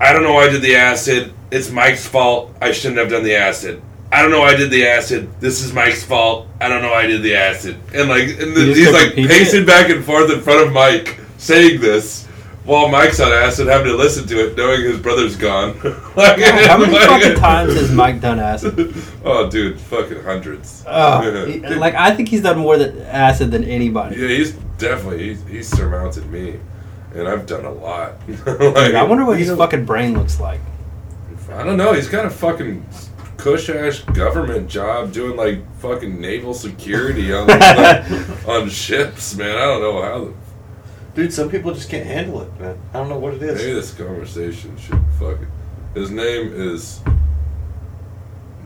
I don't know why I did the acid. It's Mike's fault. I shouldn't have done the acid. I don't know why I did the acid. This is Mike's fault. I don't know why I did the acid. And like, and the, You he's like pacing it? back and forth in front of Mike, saying this. While Mike's on acid, having to listen to it, knowing his brother's gone. like, How many like- fucking times has Mike done acid? oh, dude, fucking hundreds. Oh, he- like I think he's done more than acid than anybody. yeah, he's definitely he's, he's surmounted me, and I've done a lot. like, Dude, I wonder what his know- fucking brain looks like. I don't know. He's got a fucking cush ass government job doing like fucking naval security on like, on ships, man. I don't know how. The, Dude, some people just can't handle it, man. I don't know what it is. maybe this conversation should fuck it. His name is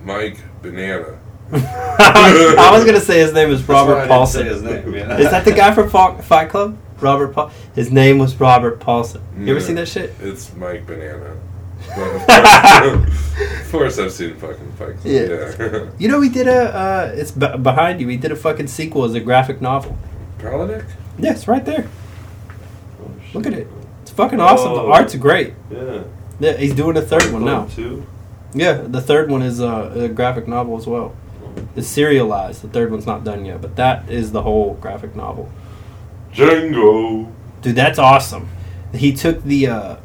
Mike Banana. I was gonna say his name was That's why I Robert Paulson. say his name, yeah. Is that the guy from Fa- Fight Club? Robert Paul. His name was Robert Paulson. You ever seen that shit? It's Mike Banana. Of, course, of course, I've seen fucking Fight Club. Yeah. Yeah. You know, we did a. Uh, it's b- behind you. We did a fucking sequel as a graphic novel. Palahniuk? Yeah, it's right there. Look at it. It's fucking awesome. The Oh. art's great. Yeah. Yeah, he's doing a third one now. Two. Yeah, the third one is uh, a graphic novel as well. It's serialized. The third one's not done yet, but that is the whole graphic novel. Django. Dude, that's awesome. He took the uh,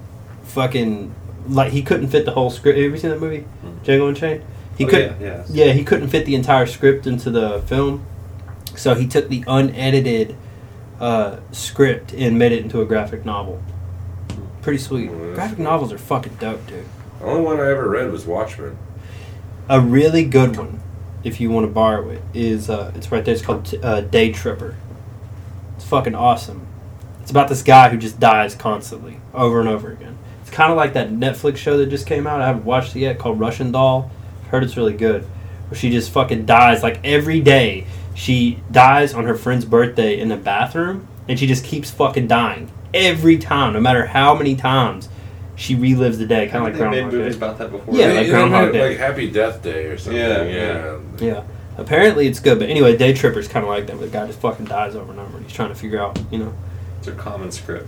fucking like he couldn't fit the whole script. Have you seen that movie, Django Unchained? He Oh, couldn't. yeah, yeah. Yeah, he couldn't fit the entire script into the film, so he took the unedited uh, script and made it into a graphic novel. Pretty sweet. That's graphic cool. novels are fucking dope, dude. The only one I ever read was Watchmen. A really good one, if you want to borrow it, is uh, it's right there. It's called uh, Daytripper. It's fucking awesome. It's about this guy who just dies constantly, over and over again. It's kind of like that Netflix show that just came out. I haven't watched it yet, called Russian Doll. I've heard it's really good. Where she just fucking dies like every day. She dies on her friend's birthday in the bathroom, and she just keeps fucking dying every time, no matter how many times she relives the day, kind of like they made Groundhog movies Day. about that before. Yeah, They- like Groundhog Day. Like Happy Death Day or something. Yeah, Yeah. Yeah. Apparently it's good, but anyway, Daytripper's kind of like that. Where the guy just fucking dies over and over, and he's trying to figure out, you know. It's a common script.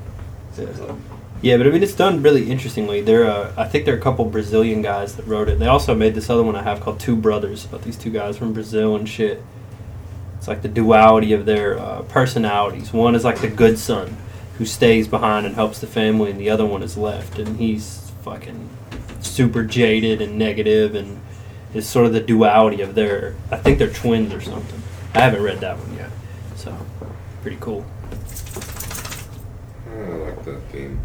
Yeah. So, Yeah, but I mean, it's done really interestingly. There, uh, I think there are a couple Brazilian guys that wrote it. They also made this other one I have called Two Brothers about these two guys from Brazil and shit. It's like the duality of their uh, personalities. One is like the good son who stays behind and helps the family, and the other one is left, and he's fucking super jaded and negative, and it's sort of the duality of their. I think they're twins or something. I haven't read that one yet, so pretty cool. I like that theme.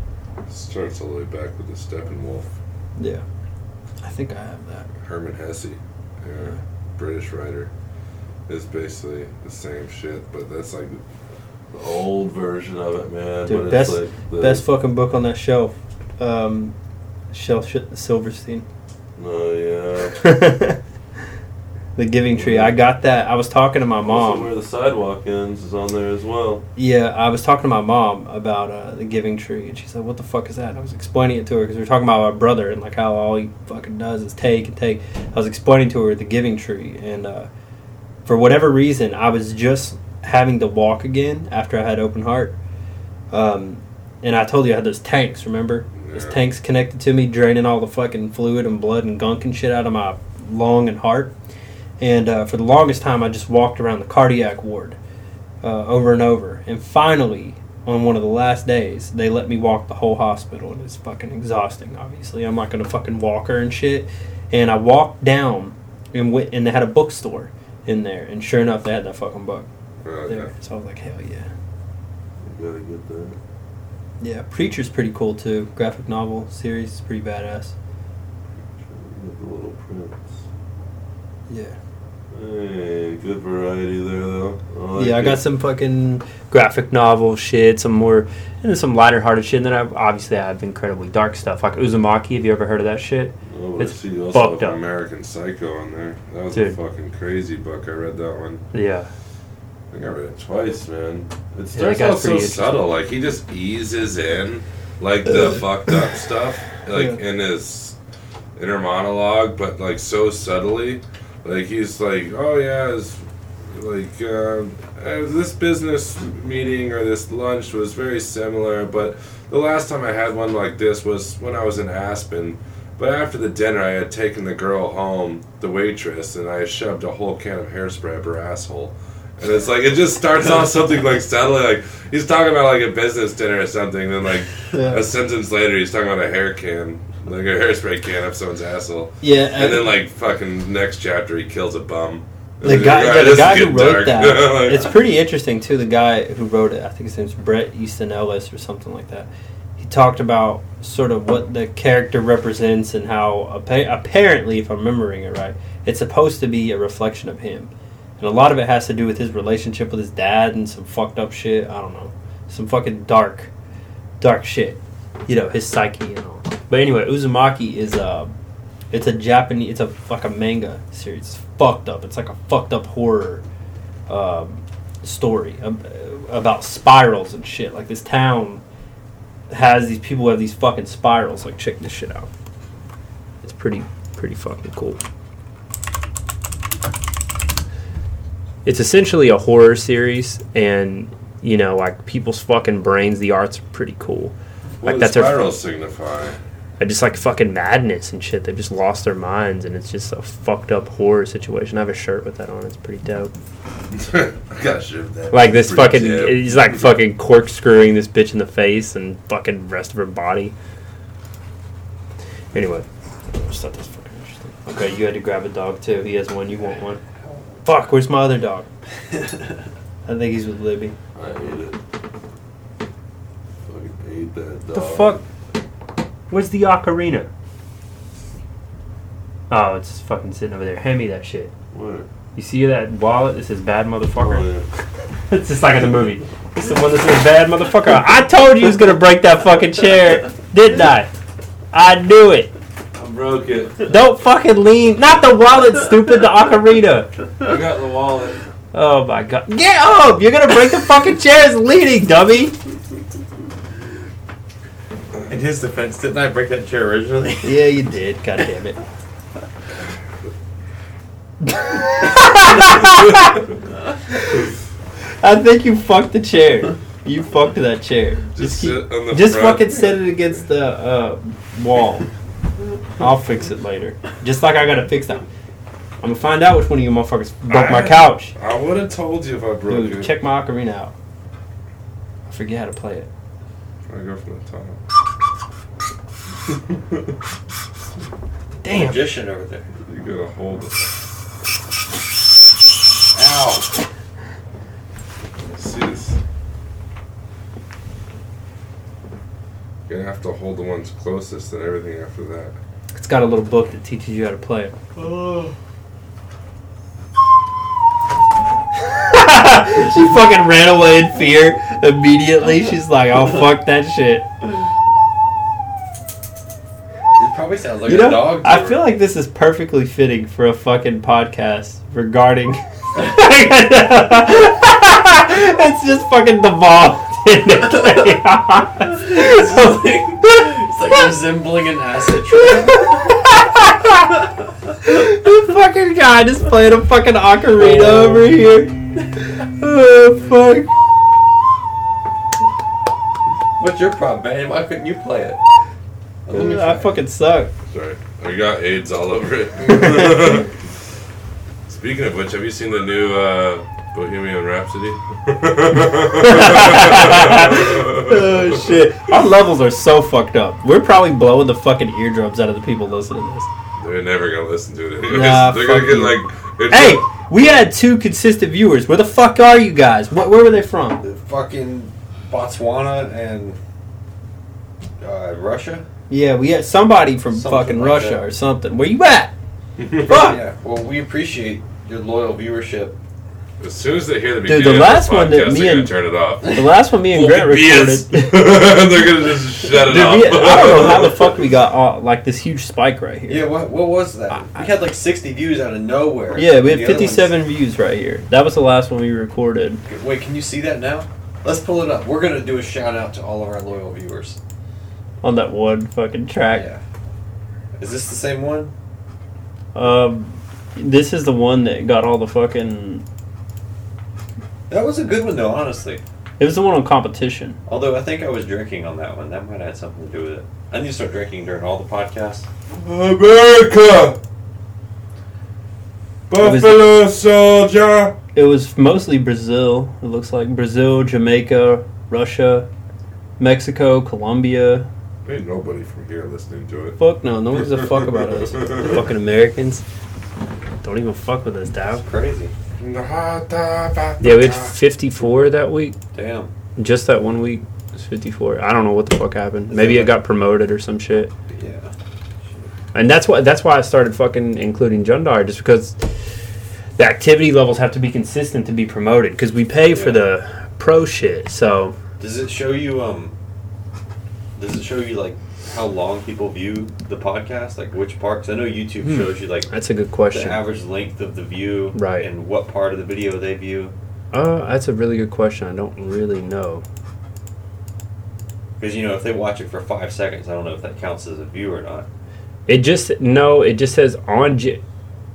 Starts all the way back with the Steppenwolf. Yeah, I think I have that. Hermann Hesse, yeah, British writer, is basically the same shit, but that's like The old version of it, man. Dude, but best it's like the, best fucking book on that shelf. Um, shelf shit, Silverstein. Oh yeah. the Giving Tree. I got that. I was talking to my Also, where the sidewalk ends is on there as well. Yeah, I was talking to my mom about uh, the Giving Tree, and she said, "What the fuck is that?" And I was explaining it to her because we were talking about my brother and like how all he fucking does is take and take. I was explaining to her the Giving Tree, and uh, for whatever reason, I was just having to walk again after I had open heart. Um, and I told you I had those tanks. Remember? Those tanks connected to me, draining all the fucking fluid and blood and gunk and shit out of my lung and heart. And uh, for the longest time, I just walked around the cardiac ward uh, over and over. And finally, on one of the last days, they let me walk the whole hospital, and it's fucking exhausting. Obviously, I'm not gonna fucking walk her and shit. And I walked down and went, and they had a bookstore in there, and sure enough, they had that fucking book Okay. there. So I was like, hell yeah. You gotta get that. Yeah, Preacher's pretty cool too. Graphic novel series is pretty badass. Get the little prints. Yeah. Hey, good variety there though. like yeah, I got it. some fucking graphic novel shit, some more, and then some lighter hearted shit. And then I obviously I have incredibly dark stuff like Uzumaki. Have you ever heard of that shit? Oh, I it's see you also fucked up. American Psycho on there. That was Dude. a fucking crazy book. I read that one. Yeah. I think I read it twice, man. It starts guy's out so subtle. Like he just eases in, like the fucked up stuff, like Yeah. in his inner monologue, but like so subtly. Like he's like, oh yeah, it's like uh, uh, this business meeting or this lunch was very similar, but the last time I had one like this was when I was in Aspen. But after the dinner, I had taken the girl home, the waitress, and I shoved a whole can of hairspray up her asshole. And it's like it just starts off something like subtly, like he's talking about like a business dinner or something. Then like Yeah. a sentence later, he's talking about a hair can, like a hairspray can up someone's asshole. Yeah, And then like fucking next chapter, he kills a bum. the guy, you're yeah, the guy who wrote dark." that, Like- it's pretty interesting too. The guy who wrote it, I think his name's Bret Easton Ellis or something like that. He talked about sort of what the character represents and how apparently, if I'm remembering it right, it's supposed to be a reflection of him, and a lot of it has to do with his relationship with his dad and some fucked up shit. I don't know, some fucking dark, dark shit. You know, his psyche and all. But anyway, Uzumaki is uh it's a Japanese. It's a like a manga series. It's fucked up. It's like a fucked up horror um, story about spirals and shit. Like this town has these people who have these fucking spirals. Like check this shit out. It's pretty pretty fucking cool. It's essentially a horror series, and you know, like people's fucking brains. The art's pretty cool. What Like does that's their spiral signify? I just like fucking madness and shit. They've just lost their minds, and it's just a fucked up horror situation. I have a shirt with that on. It's pretty dope. I got shit with that. Like this fucking, dope. he's like fucking corkscrewing this bitch in the face and fucking rest of her body. Anyway, I just thought that was fucking interesting. Okay, you had to grab a dog too. He has one. You want one? Fuck, where's my other dog? I think he's with Libby. I ate it. Fucking ate that dog. The fuck? Where's the ocarina? Oh, it's just fucking sitting over there. Hand me that shit. Where? You see that wallet that says bad motherfucker? Oh, yeah. it's just like in the movie. It's the one that says bad motherfucker. I told you he was gonna break that fucking chair, didn't I? I knew it. I broke it. Don't fucking lean. Not the wallet, stupid. The ocarina. I got the wallet. Oh my god. Get up! You're gonna break the fucking chair. It's leaning, dummy. In his defense, didn't I break that chair originally? Yeah, you did. God damn it. I think you fucked the chair. You fucked that chair. Just keep- sit on the just front. fucking set it against the uh, wall. I'll fix it later. Just like I gotta fix that. I'm gonna find out which one of you motherfuckers broke my couch. I would have told you if I broke Dude, it. check my ocarina out. I forget how to play it. I go from the top. Damn. Magician over there. You gotta hold it. Ow! See this? You're gonna have to hold the ones closest and everything after that. It's got a little book that teaches you how to play it. Oh. she fucking ran away in fear immediately. She's like, "Oh fuck that shit." Probably sounds like you a know, dog. I feel like this is perfectly fitting for a fucking podcast regarding. it's just fucking devolved into chaos. it's like resembling an acid trip. this fucking guy just playing a fucking ocarina over here. Oh fuck. What's your problem, man? Why couldn't you play it? Oh, let me I fucking suck. Sorry, I got AIDS all over it. Speaking of which, have you seen the new uh, Bohemian Rhapsody? oh shit. Our levels are so fucked up. We're probably blowing the fucking eardrums out of the people listening to this. They're never gonna listen to it. Anyways. Nah, They're gonna get you. like. Hey, like- we had two consistent viewers. Where the fuck are you guys? Where, where were they from? The fucking Botswana and uh, Russia. Yeah, we had somebody from Something fucking like Russia that. or something. Where you at? Fuck. Yeah. Well, we appreciate your loyal viewership. as soon as they hear the Dude, beginning the of the last one that podcast, me they're and- gonna turn it off. The last one me and Grant BS. recorded. they're gonna just shut it Dude, off. we, I don't know how the fuck we got uh, like this huge spike right here. Yeah. What What was that? I- we had like 60 views out of nowhere. Yeah, we had The other 57 views right here. That was the last one we recorded. ones- Wait, can you see that now? Let's pull it up. We're gonna do a shout out to all of our loyal viewers. On that one fucking track. Yeah. Is this the same one? Um, this is the one that got all the fucking. That was a good one though, honestly. It was the one on competition. Although I think I was drinking on that one. That might have had something to do with it. I need to start drinking during all the podcasts. America! was- Buffalo Soldier! It was mostly Brazil. It looks like Brazil, Jamaica, Russia, Mexico, Colombia. Ain't nobody from here listening to it. Fuck no, no one gives a fuck about us. Fucking Americans. Don't even fuck with us, Dow. That's crazy. Yeah, we had 54 that week. Damn. Just that one week. It's 54. I don't know what the fuck happened. Maybe it got promoted or some shit. Yeah. And that's why that's why I started fucking including Jundar just because the activity levels have to be consistent to be promoted because we pay for Yeah. the pro shit. So Does it show you um? Does it show you like how long people view the podcast? Like which parts? I know YouTube Hmm. shows you like that's a good question. the average length of the view, Right. And what part of the video they view. Uh, that's a really good question. I don't really know. Because you know, if they watch it for five seconds, I don't know if that counts as a view or not. It just no. It just says on Ja-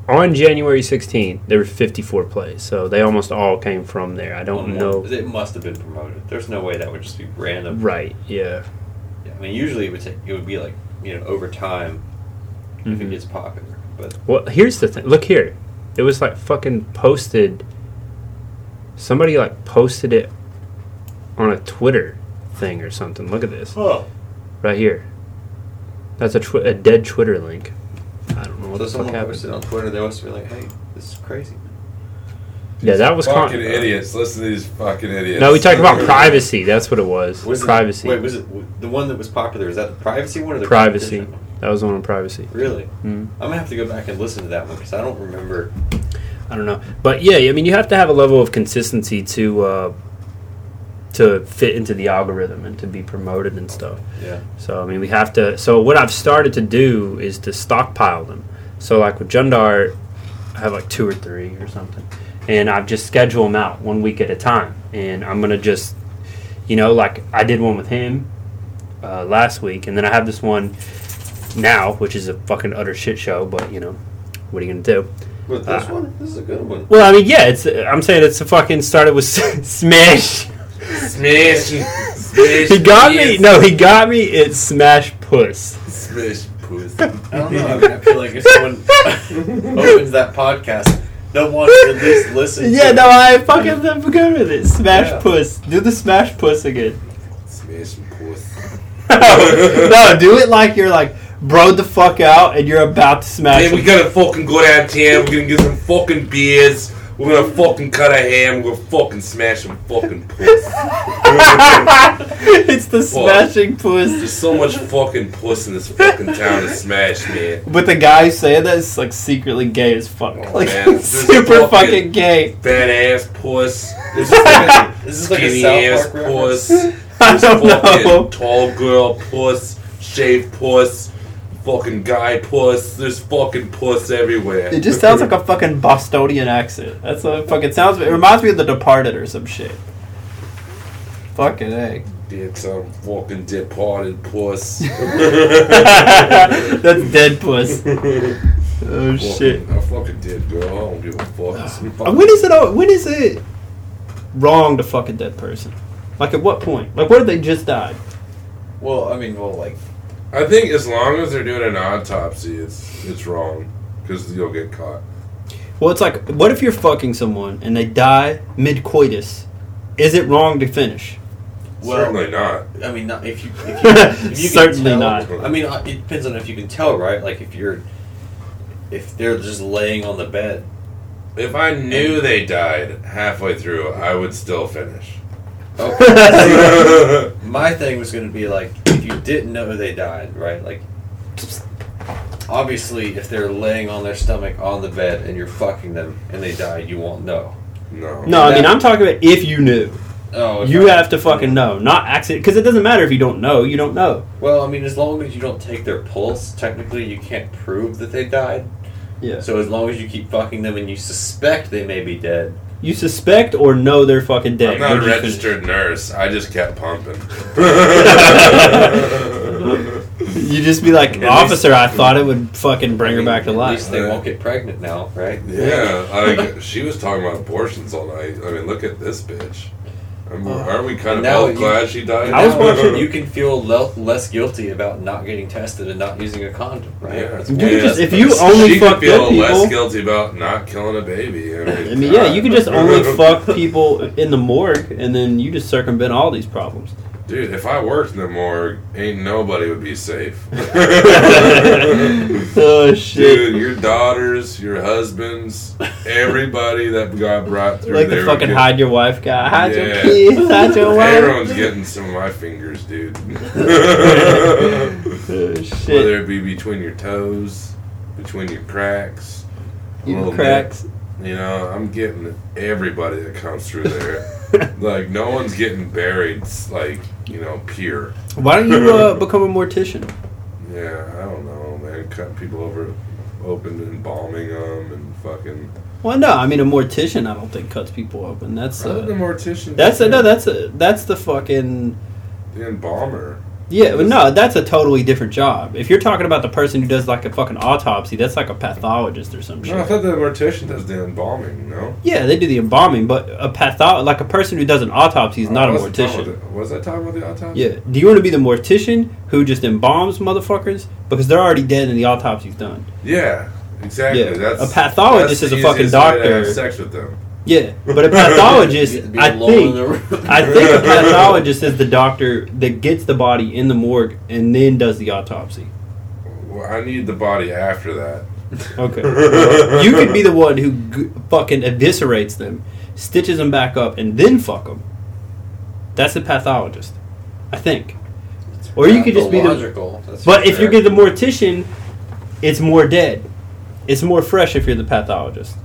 on January 16th there were 54 plays. So they almost all came from there. I don't On know. It must have been promoted. There's no way that would just be random. Right. Yeah. I mean, usually it would take, it would be like you know over time if it Mhm. gets popular. But Well, here's the thing. Look here. It was like fucking posted. Somebody like posted it on a Twitter thing or something. Look at this oh, right here. That's a twi- a dead Twitter link. I don't know what so the fuck someone happened. posted on Twitter. They must be like, "Hey, this is crazy." Yeah, that was con- fucking idiots. Listen to these fucking idiots. No, we talked about privacy. That's what it was. Was it- privacy. wait, was it the one that was popular? Is that the privacy one or the privacy. one? That was the one on privacy. Really? Mm. I'm gonna have to go back and listen to that one because I don't remember. I don't know, but yeah, I mean, you have to have a level of consistency to uh, to fit into the algorithm and to be promoted and stuff. Yeah. So I mean, we have to. So what I've started to do is to stockpile them. So like with Jundar, I have like two or three or something, and I've just schedule them out one week at a time. And I'm gonna just, you know, like I did one with him uh, last week, and then I have this one now, which is a fucking utter shit show. But you know, what are you gonna do? But this Uh, one, this is a good one. Well, I mean, yeah, it's. I'm saying it's a fucking started with Smash. Smash. Smash. he got me. No, he got me. It's Smash Puss. Smash puss. I don't know. I mean, I feel like if someone opens that podcast, they'll want to at least listen. Yeah, to no, it. I fucking am good with it. Smash Yeah. Puss. Do the Smash Puss again. Smash puss. no, do it like you're like broed the fuck out and you're about to smash. Man, we gotta fucking go downtown. We're gonna get some fucking beers. We're gonna fucking cut a ham. We're gonna fucking smash some fucking puss. it's the smashing puss. There's so much fucking puss in this fucking town to smash, man. But the guy saying that is like secretly gay as fuck. Oh, like man, super fucking- fucking gay. Fat ass puss. Is this like a, is this like a Skinny ass Park reference? puss. I This don't fucking know. tall girl puss. Shaved puss. Fucking guy puss. There's fucking puss everywhere. It just sounds like a fucking Bostonian accent. That's what it fucking sounds. It reminds me of The Departed or some shit. Fucking a. Did some fucking departed puss. That's dead puss. Oh shit. Fucking- I fucking did, girl. I don't give a fuck. Uh, When is it? When is it wrong to fuck a dead person? Like at what point? Like where if they just died? Well, I mean, well, like I think as long as they're doing an autopsy, it's it's wrong because you'll get caught. Well, it's like what if you're fucking someone and they die mid coitus? Is it wrong to finish? Well- Certainly not. I mean, not if you if you, if you can Certainly tell, not. I mean, uh, it depends on if you can tell, right? Like if you're if they're just laying on the bed. If I knew they died halfway through, I would still finish. Okay. My thing was going to be like if you didn't know they died, right? Like obviously, if they're laying on their stomach on the bed and you're fucking them and they die, you won't know. no. No, I mean I'm talking about if you knew. Oh, if You I- have to fucking know, not accident. Because it doesn't matter if you don't know. You don't know. Well, I mean, as long as you don't take their pulse, technically you can't prove that they died. Yeah. So as long as you keep fucking them and you suspect they may be dead, You suspect or know they're fucking dead. I'm not a You're just registered nurse. I just kept pumping. You just be like, At officer, least- I thought it would fucking bring I her back to At life. least they won't get pregnant now, right? Yeah, like she was talking about abortions all night. I mean, look at this bitch. I mean, aren't we kind And of now both you- glad she died? I was now watching- You can feel le- less guilty about not getting tested and not using a condom, right? Yeah, That's You one can just- if you parts. only she fuck could feel dead less guilty about not killing a baby. I mean, I mean, yeah, you could just only fuck people in the morgue, and then you just circumvent all these problems. Dude, if I worked in the morgue, ain't nobody would be safe. oh shit! Dude, your daughters, your husbands, everybody that got brought through like there. the fucking get- hide your wife guy. Hide your Yeah. kids. Hide your Everyone's getting some of my fingers, dude. Oh, shit. Whether it be between your toes, between your cracks, a You little cracks. bit. You know, I'm getting everybody that comes through there. like, no one's getting buried, like, you know, pure. Why don't you uh, become a mortician? Yeah, I don't know, man. Cutting people over open and embalming them and fucking. Well, no, I mean a mortician. I don't think cuts people open. That's uh, mortician. that's a, no, that's a that's the fucking the embalmer. Yeah. But no, that's a totally different job. If you're talking about the person who does like a fucking autopsy, that's like a pathologist or some shit. I thought the mortician does the embalming. No, Yeah, they do the embalming, but a patho like a person who does an autopsy is not a mortician. Was I talking about the autopsy? Yeah. Do you want to be the mortician who just embalms motherfuckers because they're already dead and the autopsy's done? Yeah, exactly. Yeah. That's A pathologist that's is a fucking easiest way to doctor. have sex with them. Yeah, but a pathologist, You get to be I think. I think a pathologist is the doctor that gets the body in the morgue and then does the autopsy. Well, I need the body after that. Okay. you could be the one who g- fucking eviscerates them, stitches them back up, and then fuck them. That's a pathologist, I think. Or you could just be the. Pathological, that's But for if you're sure. the mortician, it's more dead. It's more fresh if you're the pathologist.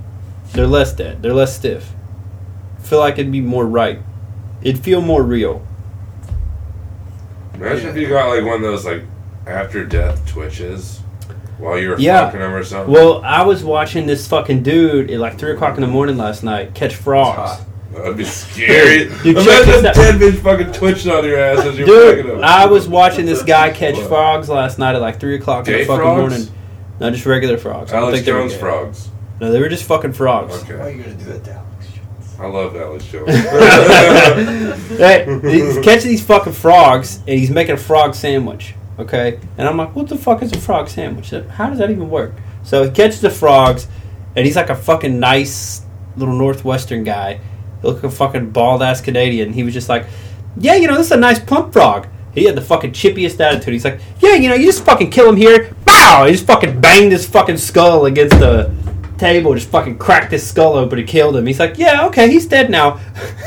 They're less dead. They're less stiff. Feel like it'd be more right. It'd feel more real. Imagine if you got like one of those like after death twitches while you were Yeah. fucking them or something. Well, I was watching this fucking dude at like three o'clock in the morning last night catch frogs. That'd be scary. Dude, Imagine a dead bitch fucking twitching on your ass as you're fucking Dude, them. I was watching this guy catch frogs last night at like three o'clock in the fucking frogs? morning. Not just regular frogs. I don't Alex think Jones frogs. No, they were just fucking frogs. Why are Okay. you gonna do that to Alex Jones? I love Alex Jones. hey, he's catching these fucking frogs and he's making a frog sandwich. Okay, and I'm like, what the fuck is a frog sandwich? How does that even work? So he catches the frogs, and he's like a fucking nice little northwestern guy, He look like a fucking bald ass Canadian. He was just like, yeah, you know, this is a nice plump frog. He had the fucking chippiest attitude. He's like, yeah, you know, you just fucking kill him here. Bow! He just fucking banged his fucking skull against the table, just fucking cracked his skull open and killed him. He's like, yeah, okay, he's dead now.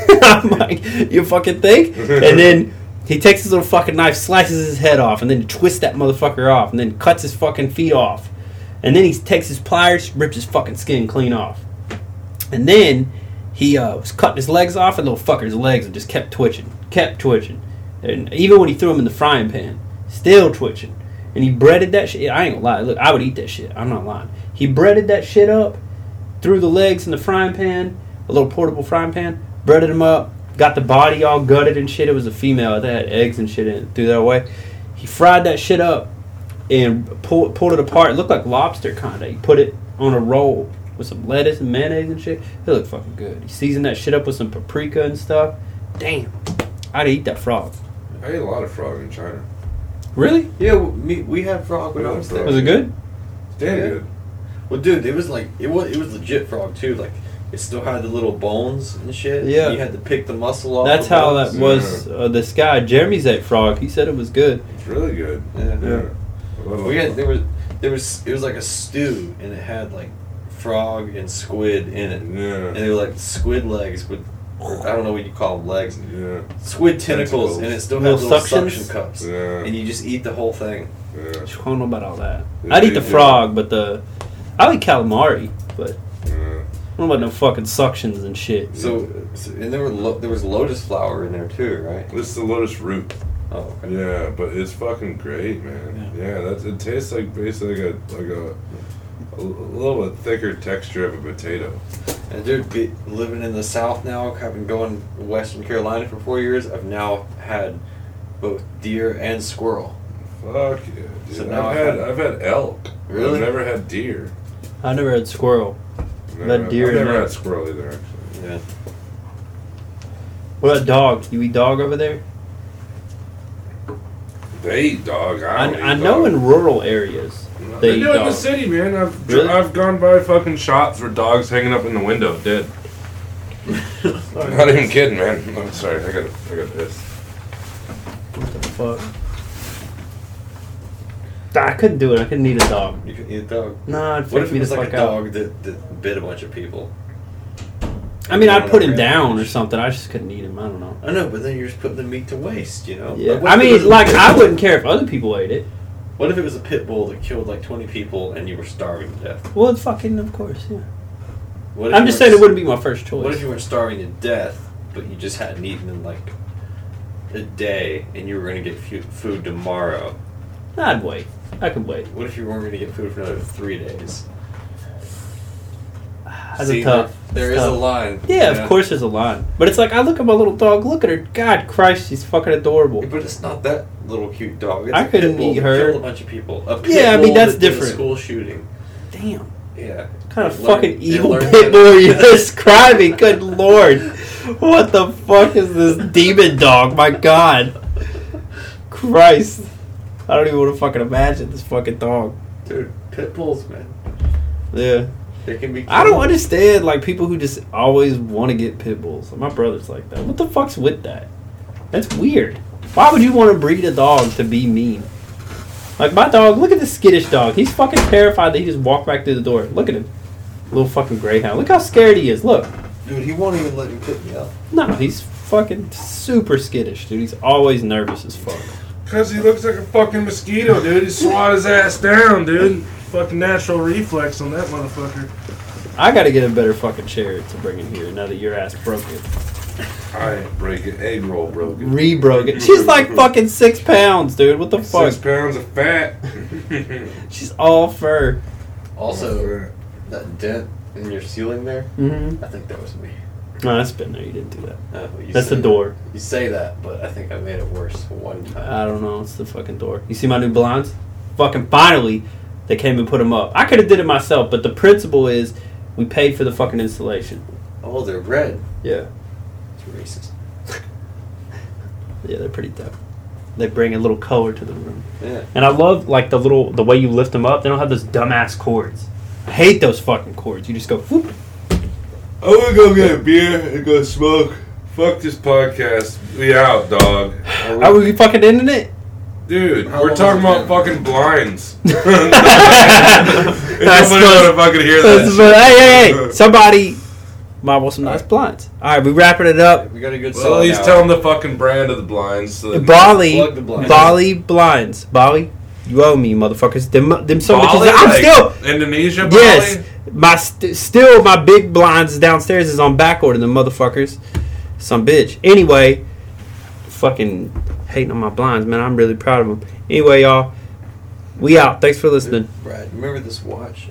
I'm like, you fucking think? And then he takes his little fucking knife, slices his head off, and then twists that motherfucker off, and then cuts his fucking feet off. And then he takes his pliers, rips his fucking skin clean off. And then he uh, was cutting his legs off, and little fucker's legs just kept twitching, kept twitching. And even when he threw him in the frying pan, still twitching. And he breaded that shit. I ain't gonna lie. Look, I would eat that shit. I'm not lying. He breaded that shit up, threw the legs in the frying pan, a little portable frying pan, breaded them up, got the body all gutted and shit. It was a female that had eggs and shit in it. Threw that away. He fried that shit up and pull, pulled it apart. It looked like lobster kind of. He put it on a roll with some lettuce and mayonnaise and shit. It looked fucking good. He seasoned that shit up with some paprika and stuff. Damn, I'd eat that frog. I ate a lot of frog in China. Really? Yeah, we, we had frog when We I had was there. Was it good? Damn Yeah. good. Well, dude, it was like it was it was legit frog too. Like it still had the little bones and shit. Yeah. you had to pick the muscle off. That's the how that bones. was. Uh, this guy, Jeremy's ate frog. He said it was good. It's really good. Yeah. Yeah. I love We it. had there was there was it was like a stew and it had like frog and squid in it, Yeah. and they were like squid legs with I don't know what you call them legs, Yeah. squid tentacles, Tentacles. and it still has Little little, suction cups, Yeah. and you just eat the whole thing. Yeah. I don't know about all that. Yeah, I'd eat the you do. frog, but the I like calamari, but Yeah. I don't know about no fucking suctions and shit. So, so and there were lo- there was lotus flower in there too, right? This is the lotus root. Oh, okay. Yeah, but it's fucking great, man. Yeah, that's it tastes like basically like a like a, a little bit thicker texture of a potato. And dude, be, living in the South now, having gone Western Carolina for four years, I've now had both deer and squirrel. Fuck yeah, dude. So now I've I had have- I've had elk. Really? I've never had deer. I never had squirrel. Had deer I've never had squirrel either. Actually. Yeah. What about dog? You eat dog over there? They eat dog. I, I, don't I know dog. in rural areas They, they eat do it in the dog. city, man. I've Really? I've gone by fucking shops where dogs hanging up in the window dead. Not even kidding, man. I'm sorry. I got I got this. What the fuck? I couldn't do it. I couldn't eat a dog. You can eat a dog. Nah, it'd What if it the was like fuck a out. dog that, that bit a bunch of people? I mean, I'd put him down or something. I just couldn't eat him. I don't know. I know, but then you're just putting the meat to waste, you know? Yeah, Like, I mean, like I wouldn't care if other people ate it. What if it was a pit bull that killed like 20 people and you were starving to death? Well, it's fucking, of course, yeah. What if I'm you just saying it wouldn't be my first choice. What if you weren't starving to death, but you just hadn't eaten in like a day and you were going to get fu- food tomorrow? I'd wait. I could wait. What if you weren't going to get food for another three days? That's See, a tough. There is a line. Yeah, know? of course there's a line. But it's like I look at my little dog. Look at her. God Christ, she's fucking adorable. But it's not that little cute dog. It's I couldn't eat her. Killed a bunch of people. Yeah, I mean, that's that different. School shooting. Damn. Yeah. What kind of fucking evil pit bull are you describing? Good lord. What the fuck is this demon dog? My god. Christ. I don't even want to fucking imagine this fucking dog. Dude, pit bulls, man. Yeah. They can be. I don't understand like people who just always want to get pit bulls. My brother's like that. What the fuck's with that? That's weird. Why would you want to breed a dog to be mean? Like my dog, look at this skittish dog. He's fucking terrified that he just walked back through the door. Look at him. Little fucking greyhound. Look how scared he is. Look. Dude, he won't even let me pick me up. No, he's fucking super skittish, dude. He's always nervous as fuck. Cause he looks like a fucking mosquito, dude. He swat his ass down, dude. Fucking natural reflex on that motherfucker. I gotta get a better fucking chair to bring in here now that your ass broke it. I ain't break it. Egg roll broke it. Re-broke it. She's like fucking six pounds, dude. What the fuck? Six pounds of fat. She's all fur. Also, that dent in your ceiling there, Mm-hmm. I think that was me. No, that's been there. You didn't do that. Oh, you That's the door. You say that, but I think I made it worse one time. I don't know. It's the fucking door. You see my new blinds? Fucking finally, they came and put them up. I could have did it myself, but the principle is we paid for the fucking installation. oh, they're red. Yeah. It's racist. Yeah, they're pretty dope. They bring a little color to the room. Yeah. And I love like the little the way you lift them up. They don't have those dumbass cords. I hate those fucking cords. You just go whoop. Oh, I wanna go get a beer and go smoke. Fuck this podcast. We out, dog. Are we fucking ending it? Dude, How we're long talking has about been? fucking blinds. That's Nobody funny. wanna fucking hear That's- that. but hey, hey, shit. hey! Somebody marble some nice blinds. All right, we wrapping it up. We got a good Well, song he's now. telling the fucking brand of the blinds. So that- Bali, Plug the blinds. Bali blinds. Bali, you owe me, motherfuckers. Them, them some Bali, bitches. I'm like still. Indonesia. Yes, Bali? My st- still my big blinds downstairs is on back order. The motherfuckers, some bitch. Anyway, fucking hating on my blinds, man. I'm really proud of them. Anyway, y'all, we out. Thanks for listening. Brad, remember this watch?